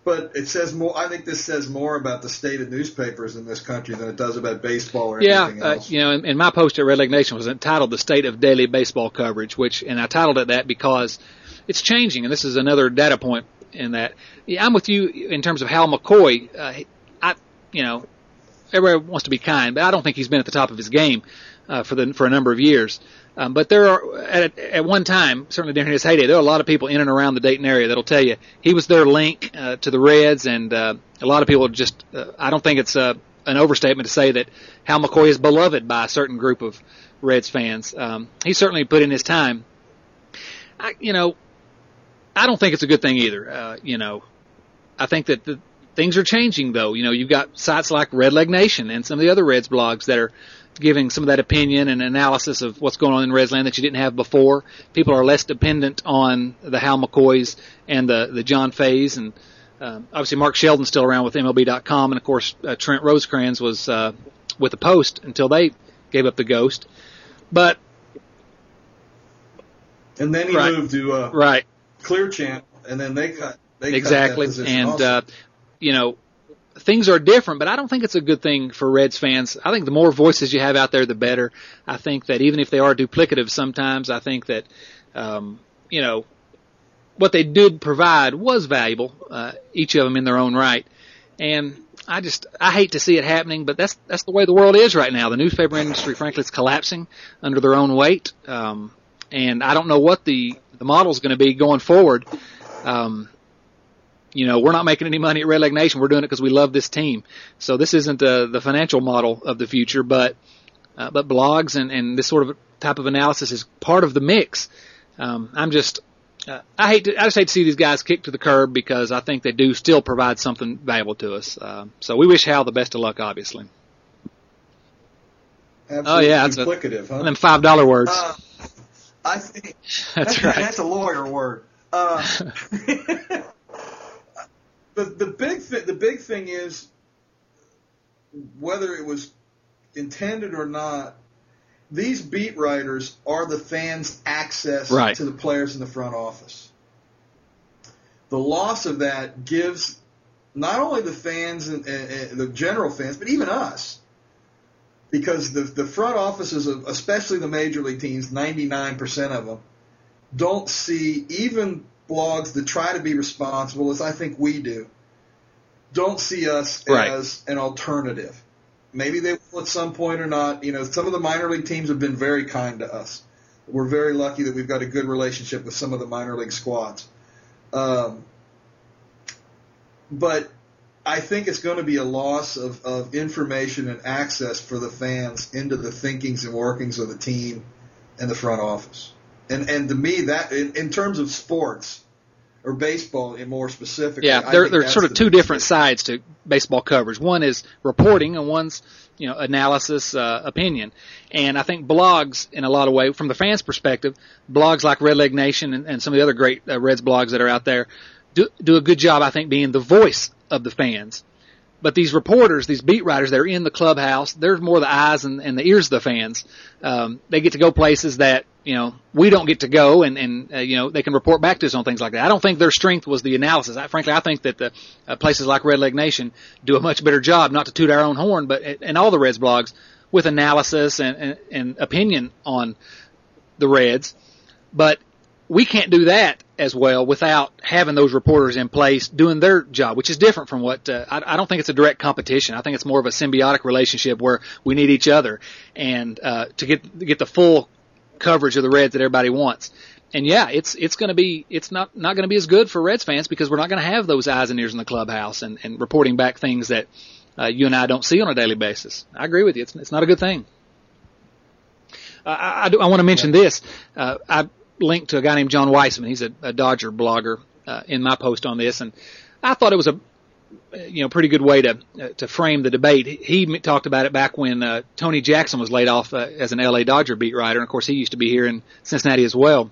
[SPEAKER 3] But it says more. I think this says more about the state of newspapers in this country than it does about baseball or
[SPEAKER 2] Yeah,
[SPEAKER 3] anything
[SPEAKER 2] uh,
[SPEAKER 3] else.
[SPEAKER 2] you know, and, and my post at Red Leg Nation was entitled "The State of Daily Baseball Coverage," which, and I titled it that because it's changing, and this is another data point in that. Yeah, I'm with you in terms of Hal McCoy. Uh, I, you know, everybody wants to be kind, but I don't think he's been at the top of his game uh, for the for a number of years. Um, but there are at, at one time, certainly during his heyday, there are a lot of people in and around the Dayton area that'll tell you he was their link uh, to the Reds, and uh, a lot of people just. Uh, I don't think it's uh, an overstatement to say that Hal McCoy is beloved by a certain group of Reds fans. Um, he certainly put in his time. I, you know, I don't think it's a good thing either. Uh, you know, I think that the things are changing though. You know, you've got sites like Red Leg Nation and some of the other Reds blogs that are giving some of that opinion and analysis of what's going on in Redsland that you didn't have before. People are less dependent on the Hal McCoys and the the John Fays and um, obviously Mark Sheldon's still around with MLB.com and of course uh, Trent Rosecrans was uh, with the Post until they gave up the ghost. But
[SPEAKER 3] and then he
[SPEAKER 2] Right.
[SPEAKER 3] moved to uh,
[SPEAKER 2] right,
[SPEAKER 3] Clear Channel, and then they cut. They
[SPEAKER 2] exactly.
[SPEAKER 3] Cut
[SPEAKER 2] And
[SPEAKER 3] also.
[SPEAKER 2] uh, you know, things are different, but I don't think it's a good thing for Reds fans. I think the more voices you have out there, the better. I think that even if they are duplicative sometimes, I think that um, you know what they did provide was valuable, uh, each of them in their own right. And I just I hate to see it happening, but that's that's the way the world is right now. The newspaper industry, frankly, is collapsing under their own weight. Um, and I don't know what the the model is going to be going forward. Um, you know, we're not making any money at Red Leg Nation. We're doing it because we love this team. So this isn't uh, the financial model of the future, but uh, but blogs and and this sort of type of analysis is part of the mix. Um, I'm just uh, I hate to, I just hate to see these guys kicked to the curb because I think they do still provide something valuable to us. Uh, so we wish Hal the best of luck, obviously.
[SPEAKER 3] Absolutely
[SPEAKER 2] oh, yeah, that's a-
[SPEAKER 3] duplicative, huh?
[SPEAKER 2] Them five dollar words.
[SPEAKER 3] Uh, I think
[SPEAKER 2] That's right.
[SPEAKER 3] That's a lawyer word. The the big thi- the big thing is whether it was intended or not. These beat writers are the fans' access
[SPEAKER 2] Right.
[SPEAKER 3] to the players in the front office. The loss of that gives not only the fans and, and, and the general fans, but even us, because the the front offices of especially the major league teams, 99% of them don't see even blogs that try to be responsible as I think we do don't see us
[SPEAKER 2] Right.
[SPEAKER 3] as an alternative. Maybe they will at some point or not. You know, some of the minor league teams have been very kind to us. We're very lucky that we've got a good relationship with some of the minor league squads. Um, but I think it's going to be a loss of, of information and access for the fans into the thinkings and workings of the team and the front office. And and to me, that in, in terms of sports or baseball, in more specific.
[SPEAKER 2] Yeah, there
[SPEAKER 3] think
[SPEAKER 2] there are sort of
[SPEAKER 3] the
[SPEAKER 2] two different
[SPEAKER 3] issue.
[SPEAKER 2] sides to baseball coverage. One is reporting, and one's you know analysis, uh, opinion. And I think blogs, in a lot of way from the fans' perspective, blogs like Red Leg Nation and, and some of the other great uh, Reds blogs that are out there do do a good job. I think being the voice of the fans. But these reporters, these beat writers, they're in the clubhouse. They're more the eyes and, and the ears of the fans. Um, they get to go places that you know we don't get to go, and and uh, you know they can report back to us on things like that. I don't think their strength was the analysis. I, frankly, I think that the uh, places like Red Leg Nation do a much better job, not to toot our own horn, but and all the Reds blogs with analysis and, and, and opinion on the Reds. But we can't do that as well without having those reporters in place doing their job, which is different from what uh, I, I don't think it's a direct competition. I think it's more of a symbiotic relationship where we need each other and uh, to get get the full coverage of the Reds that everybody wants. And yeah, it's it's going to be it's not not going to be as good for Reds fans because we're not going to have those eyes and ears in the clubhouse and, and reporting back things that uh, you and I don't see on a daily basis. I agree with you. It's it's not a good thing. Uh, I, I, do, I want to mention this. Uh, I linked to a guy named Jon Weisman. He's a, a Dodger blogger uh, in my post on this, and I thought it was a you know pretty good way to uh, to frame the debate. He, talked about it back when uh, Tony Jackson was laid off uh, as an LA Dodger beat writer, and of course he used to be here in Cincinnati as well.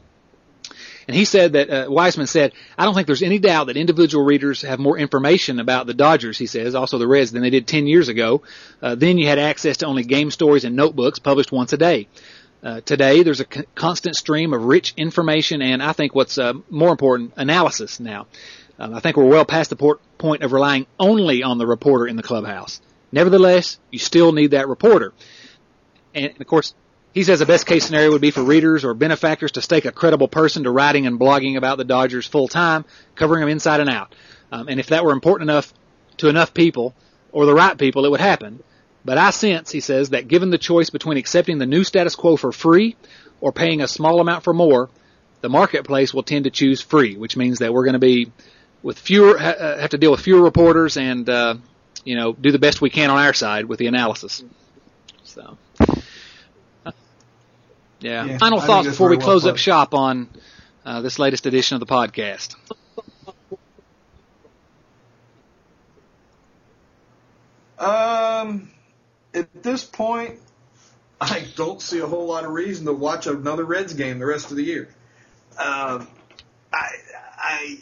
[SPEAKER 2] And he said that uh, Weisman said, "I don't think there's any doubt that individual readers have more information about the Dodgers." He says, also the Reds, than they did 10 years ago. Uh, then you had access to only game stories and notebooks published once a day. Uh, today, there's a constant stream of rich information and I think what's uh, more important, analysis now. Um, I think we're well past the port- point of relying only on the reporter in the clubhouse. Nevertheless, you still need that reporter. And of course, he says the best case scenario would be for readers or benefactors to stake a credible person to writing and blogging about the Dodgers full time, covering them inside and out. Um, and if that were important enough to enough people or the right people, it would happen. But I sense, he says, that given the choice between accepting the new status quo for free or paying a small amount for more, the marketplace will tend to choose free, which means that we're going to be with fewer, have to deal with fewer reporters and, uh, you know, do the best we can on our side with the analysis. So, uh, yeah. yeah. Final thoughts before we close well up shop on uh, this latest edition of the podcast.
[SPEAKER 3] Um, at this point, I don't see a whole lot of reason to watch another Reds game the rest of the year. Um, I, I,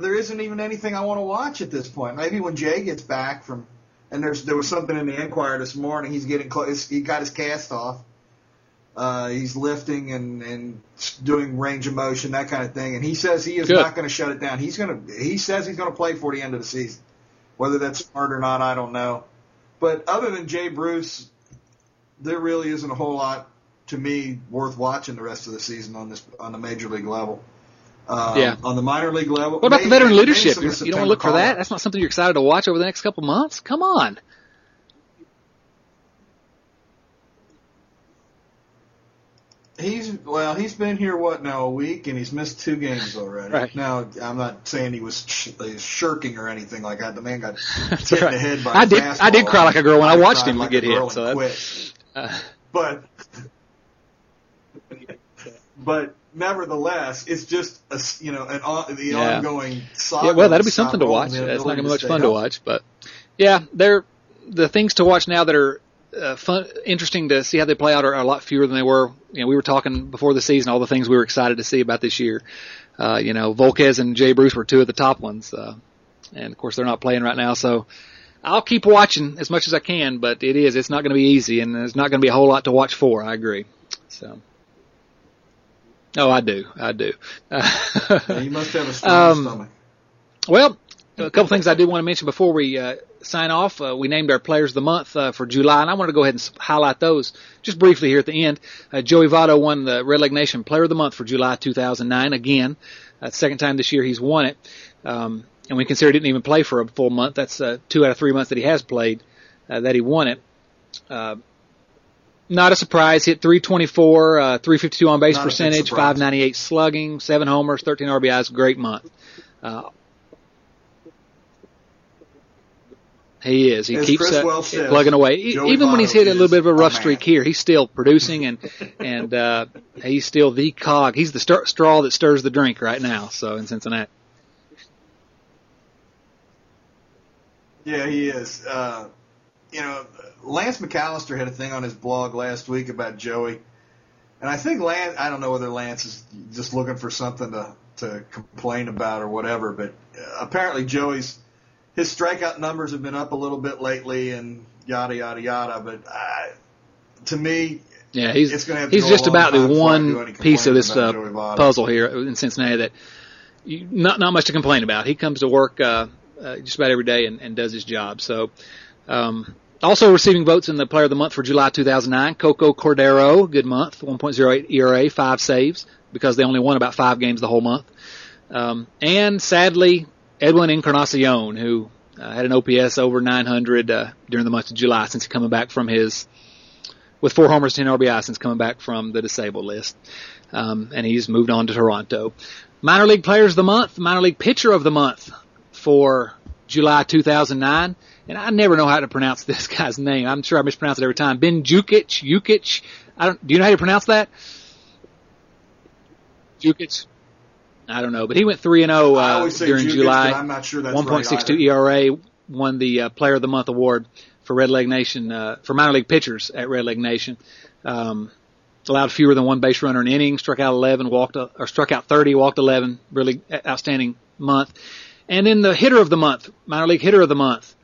[SPEAKER 3] there isn't even anything I want to watch at this point. Maybe when Jay gets back from, and there's there was something in the Enquirer this morning. He's getting close. He got his cast off. Uh, he's lifting and and doing range of motion, that kind of thing. And he says he is Good. not going to shut it down. He's going to. He says he's going to play for the end of the season. Whether that's smart or not, I don't know. But other than Jay Bruce, there really isn't a whole lot to me worth watching the rest of the season on this on the major league level. Um,
[SPEAKER 2] yeah.
[SPEAKER 3] On the minor league level.
[SPEAKER 2] What about maybe, the veteran leadership? You don't want to look for that? That's not something you're excited to watch over the next couple months? Come on.
[SPEAKER 3] He's well. He's been here what now a week, and he's missed two games already.
[SPEAKER 2] right.
[SPEAKER 3] Now I'm not saying he was sh- shirking or anything like that. The man got hit
[SPEAKER 2] right.
[SPEAKER 3] in the head by
[SPEAKER 2] I did. I did cry like a girl when I, I watched him
[SPEAKER 3] like
[SPEAKER 2] get
[SPEAKER 3] hit.
[SPEAKER 2] So.
[SPEAKER 3] Uh, but but nevertheless, it's just a you know an on, the
[SPEAKER 2] yeah.
[SPEAKER 3] ongoing saga.
[SPEAKER 2] Yeah, well, that'll be something to watch. It's not going to be much fun to watch, but yeah, they're the things to watch now that are uh, fun, interesting to see how they play out are, are a lot fewer than they were. You know, we were talking before the season, all the things we were excited to see about this year. Uh, you know, Volquez and Jay Bruce were two of the top ones. Uh, and of course they're not playing right now. So I'll keep watching as much as I can, but it is, it's not going to be easy and there's not going to be a whole lot to watch for. I agree. So. Oh, I do. I do.
[SPEAKER 3] you must have a strong um, stomach.
[SPEAKER 2] Well, a couple things I do want to mention before we uh, sign off. Uh, we named our players of the month uh, for July, and I want to go ahead and highlight those just briefly here at the end. Uh, Joey Votto won the Red Leg Nation Player of the Month for July 2009. Again, uh, second time this year he's won it. Um, and we consider he didn't even play for a full month. That's uh, two out of three months that he has played uh, that he won it. Uh, not a surprise. Hit 324, uh, 352 on base
[SPEAKER 3] not
[SPEAKER 2] percentage, 598 slugging, seven homers, 13 RBIs. Great month. Uh, He is. He
[SPEAKER 3] As
[SPEAKER 2] keeps
[SPEAKER 3] uh, well says,
[SPEAKER 2] plugging away.
[SPEAKER 3] Joey
[SPEAKER 2] Even when he's hit a little bit of a rough streak here, he's still producing and and uh, he's still the cog. He's the straw that stirs the drink right now. So in Cincinnati.
[SPEAKER 3] Yeah, he is. Uh, you know, Lance McAlister had a thing on his blog last week about Joey, and I think Lance. I don't know whether Lance is just looking for something to to complain about or whatever, but uh, apparently Joey's his strikeout numbers have been up a little bit lately, and yada yada yada. But uh, to me,
[SPEAKER 2] yeah, he's
[SPEAKER 3] it's gonna have to
[SPEAKER 2] he's just about the
[SPEAKER 3] time before I do
[SPEAKER 2] one piece of this uh, puzzle here in Cincinnati that you, not not much to complain about. He comes to work uh, uh, just about every day and, and does his job. So. Um, also receiving votes in the Player of the Month for July 2009, Coco Cordero, good month, 1.08 ERA, five saves because they only won about five games the whole month. Um, and sadly, Edwin Encarnacion, who uh, had an OPS over 900 uh, during the month of July since coming back from his with four homers, 10 RBI since coming back from the disabled list. Um, and he's moved on to Toronto. Minor League Players of the Month, Minor League Pitcher of the Month for July 2009. And I never know how to pronounce this guy's name. I'm sure I mispronounce it every time. Ben Jukich, Jukich. I don't, do you know how to pronounce that? Jukich. I don't know, but he went 3 and 0
[SPEAKER 3] I
[SPEAKER 2] uh, during
[SPEAKER 3] Jukich,
[SPEAKER 2] July.
[SPEAKER 3] I'm not sure that's
[SPEAKER 2] 1.62. ERA, won the uh, Player of the Month award for Red Leg Nation uh, for minor league pitchers at Red Leg Nation. Um, allowed fewer than one base runner in inning, struck out 11, walked uh, or struck out 30, walked 11. Really outstanding month. And then the hitter of the month, minor league hitter of the month,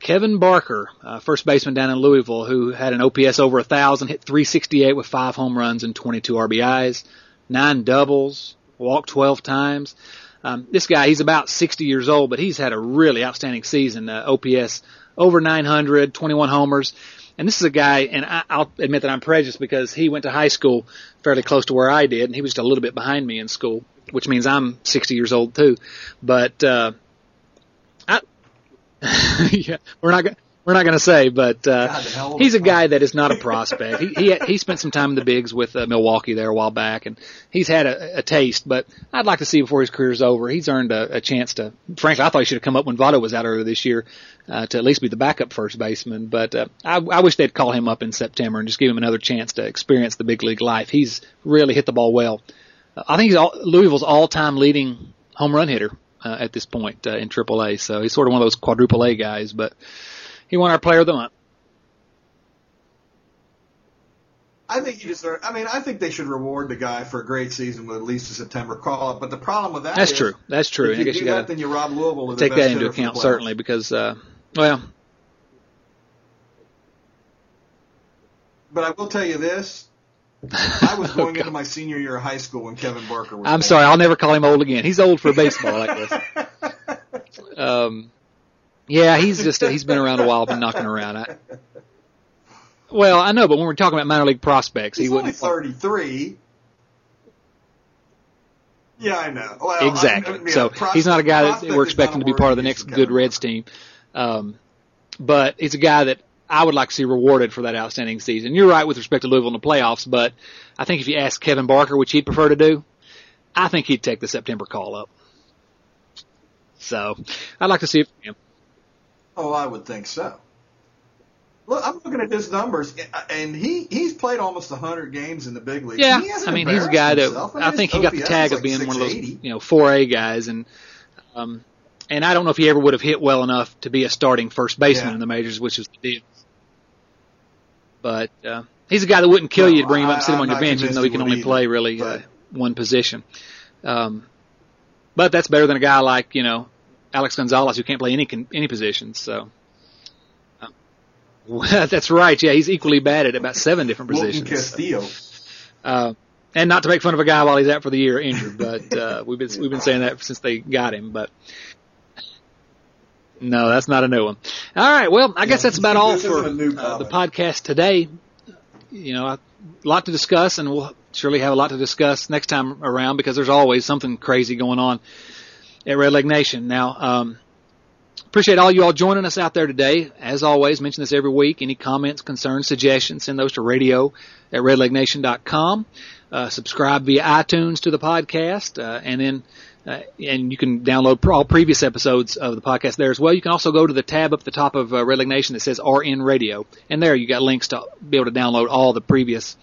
[SPEAKER 2] Kevin Barker, uh, first baseman down in Louisville, who had an OPS over a thousand, hit 368 with five home runs and 22 RBIs, nine doubles, walked 12 times. Um, this guy, he's about 60 years old, but he's had a really outstanding season. Uh, OPS over 900, 21 homers. And this is a guy, and I, I'll admit that I'm prejudiced because he went to high school fairly close to where I did, and he was just a little bit behind me in school, which means I'm 60 years old too. But uh, I, yeah, we're not gonna. We're not going to say, but uh,
[SPEAKER 3] God, the hell of
[SPEAKER 2] he's a
[SPEAKER 3] a
[SPEAKER 2] guy that is not a prospect. he he he spent some time in the bigs with uh, Milwaukee there a while back, and he's had a, a taste. But I'd like to see before his career's over. He's earned a, a chance to. Frankly, I thought he should have come up when Votto was out earlier this year uh, to at least be the backup first baseman. But uh, I, I wish they'd call him up in September and just give him another chance to experience the big league life. He's really hit the ball well. Uh, I think he's all, Louisville's all-time leading home run hitter uh, at this point uh, in AAA. So he's sort of one of those quadruple A guys, but he won our Player of the Month.
[SPEAKER 3] I think you deserve. I mean, I think they should reward the guy for a great season with at least a September call up. But the problem with that
[SPEAKER 2] That's
[SPEAKER 3] is
[SPEAKER 2] true. That's true.
[SPEAKER 3] If
[SPEAKER 2] I
[SPEAKER 3] you
[SPEAKER 2] guess
[SPEAKER 3] do
[SPEAKER 2] you got
[SPEAKER 3] then you rob Louisville of
[SPEAKER 2] to
[SPEAKER 3] the
[SPEAKER 2] take that into
[SPEAKER 3] hitter for the
[SPEAKER 2] account certainly because uh, well,
[SPEAKER 3] But I will tell you this: I was going into my senior year of high school when Kevin Barker was.
[SPEAKER 2] I'm
[SPEAKER 3] born.
[SPEAKER 2] sorry, I'll never call him old again. He's old for baseball like this. Um, yeah, he's just he's been around a while, been knocking around. I, well, I know, but when we're talking about minor league prospects,
[SPEAKER 3] He's
[SPEAKER 2] he wouldn't.
[SPEAKER 3] 33. Yeah, I know. Well,
[SPEAKER 2] Exactly.
[SPEAKER 3] I mean,
[SPEAKER 2] so
[SPEAKER 3] prospect-
[SPEAKER 2] he's not a guy that we're expecting to be part of the next good Reds team. Um, but he's a guy that I would like to see rewarded for that outstanding season. You're right with respect to Louisville in the playoffs, but I think if you ask Kevin Barker which he'd prefer to do, I think he'd take the September call up. So I'd like to see it from him.
[SPEAKER 3] Oh, I would think so. Look, I'm looking at his numbers, and he he's played almost 100 games in the big leagues.
[SPEAKER 2] Yeah,
[SPEAKER 3] He
[SPEAKER 2] I mean he's a guy that
[SPEAKER 3] himself.
[SPEAKER 2] I
[SPEAKER 3] mean,
[SPEAKER 2] think he got the tag
[SPEAKER 3] is
[SPEAKER 2] of
[SPEAKER 3] like
[SPEAKER 2] being one of those you know four A guys, and um, and I don't know if he ever would have hit well enough to be a starting first baseman
[SPEAKER 3] Yeah.
[SPEAKER 2] in the majors, which was the deal. But uh, he's a guy that wouldn't kill you to bring him up and sit him
[SPEAKER 3] I-
[SPEAKER 2] on your bench, even though he can only
[SPEAKER 3] would
[SPEAKER 2] play
[SPEAKER 3] either,
[SPEAKER 2] really uh, one position. Um, but that's better than a guy like you know Alex Gonzalez who can't play any any positions. So. uh, That's right. Yeah, he's equally bad at about seven different
[SPEAKER 3] Wilton
[SPEAKER 2] positions.
[SPEAKER 3] Castillo.
[SPEAKER 2] Uh, and not to make fun of a guy while he's out for the year injured, but uh, we've been we've been saying that since they got him. But no, that's not a new one. All right, well, I guess that's about all for
[SPEAKER 3] isn't a new
[SPEAKER 2] uh, the podcast today. You know, a lot to discuss, and we'll surely have a lot to discuss next time around because there's always something crazy going on at Red Nation. Now, um, appreciate all you all joining us out there today. As always, mention this every week. Any comments, concerns, suggestions, send those to radio at redlegnation.com. Uh, subscribe via iTunes to the podcast, uh, and then uh, and you can download all previous episodes of the podcast there as well. You can also go to the tab up the top of uh, Red Nation that says RN Radio, and there you got links to be able to download all the previous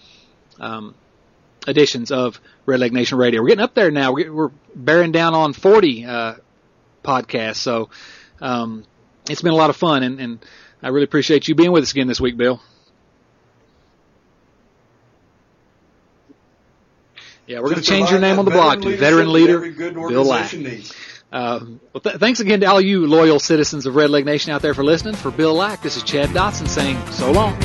[SPEAKER 2] um, editions of Red Leg Nation Radio. We're getting up there now. We're, we're bearing down on 40 uh, podcasts, so um, it's been a lot of fun, and, and I really appreciate you being with us again this week, Bill. Yeah, we're going to change your name on the blog to veteran leader Bill Lack. Um, well, th- thanks again to all you loyal citizens of Red Leg Nation out there for listening. For Bill Lack, this is Chad Dotson saying so long.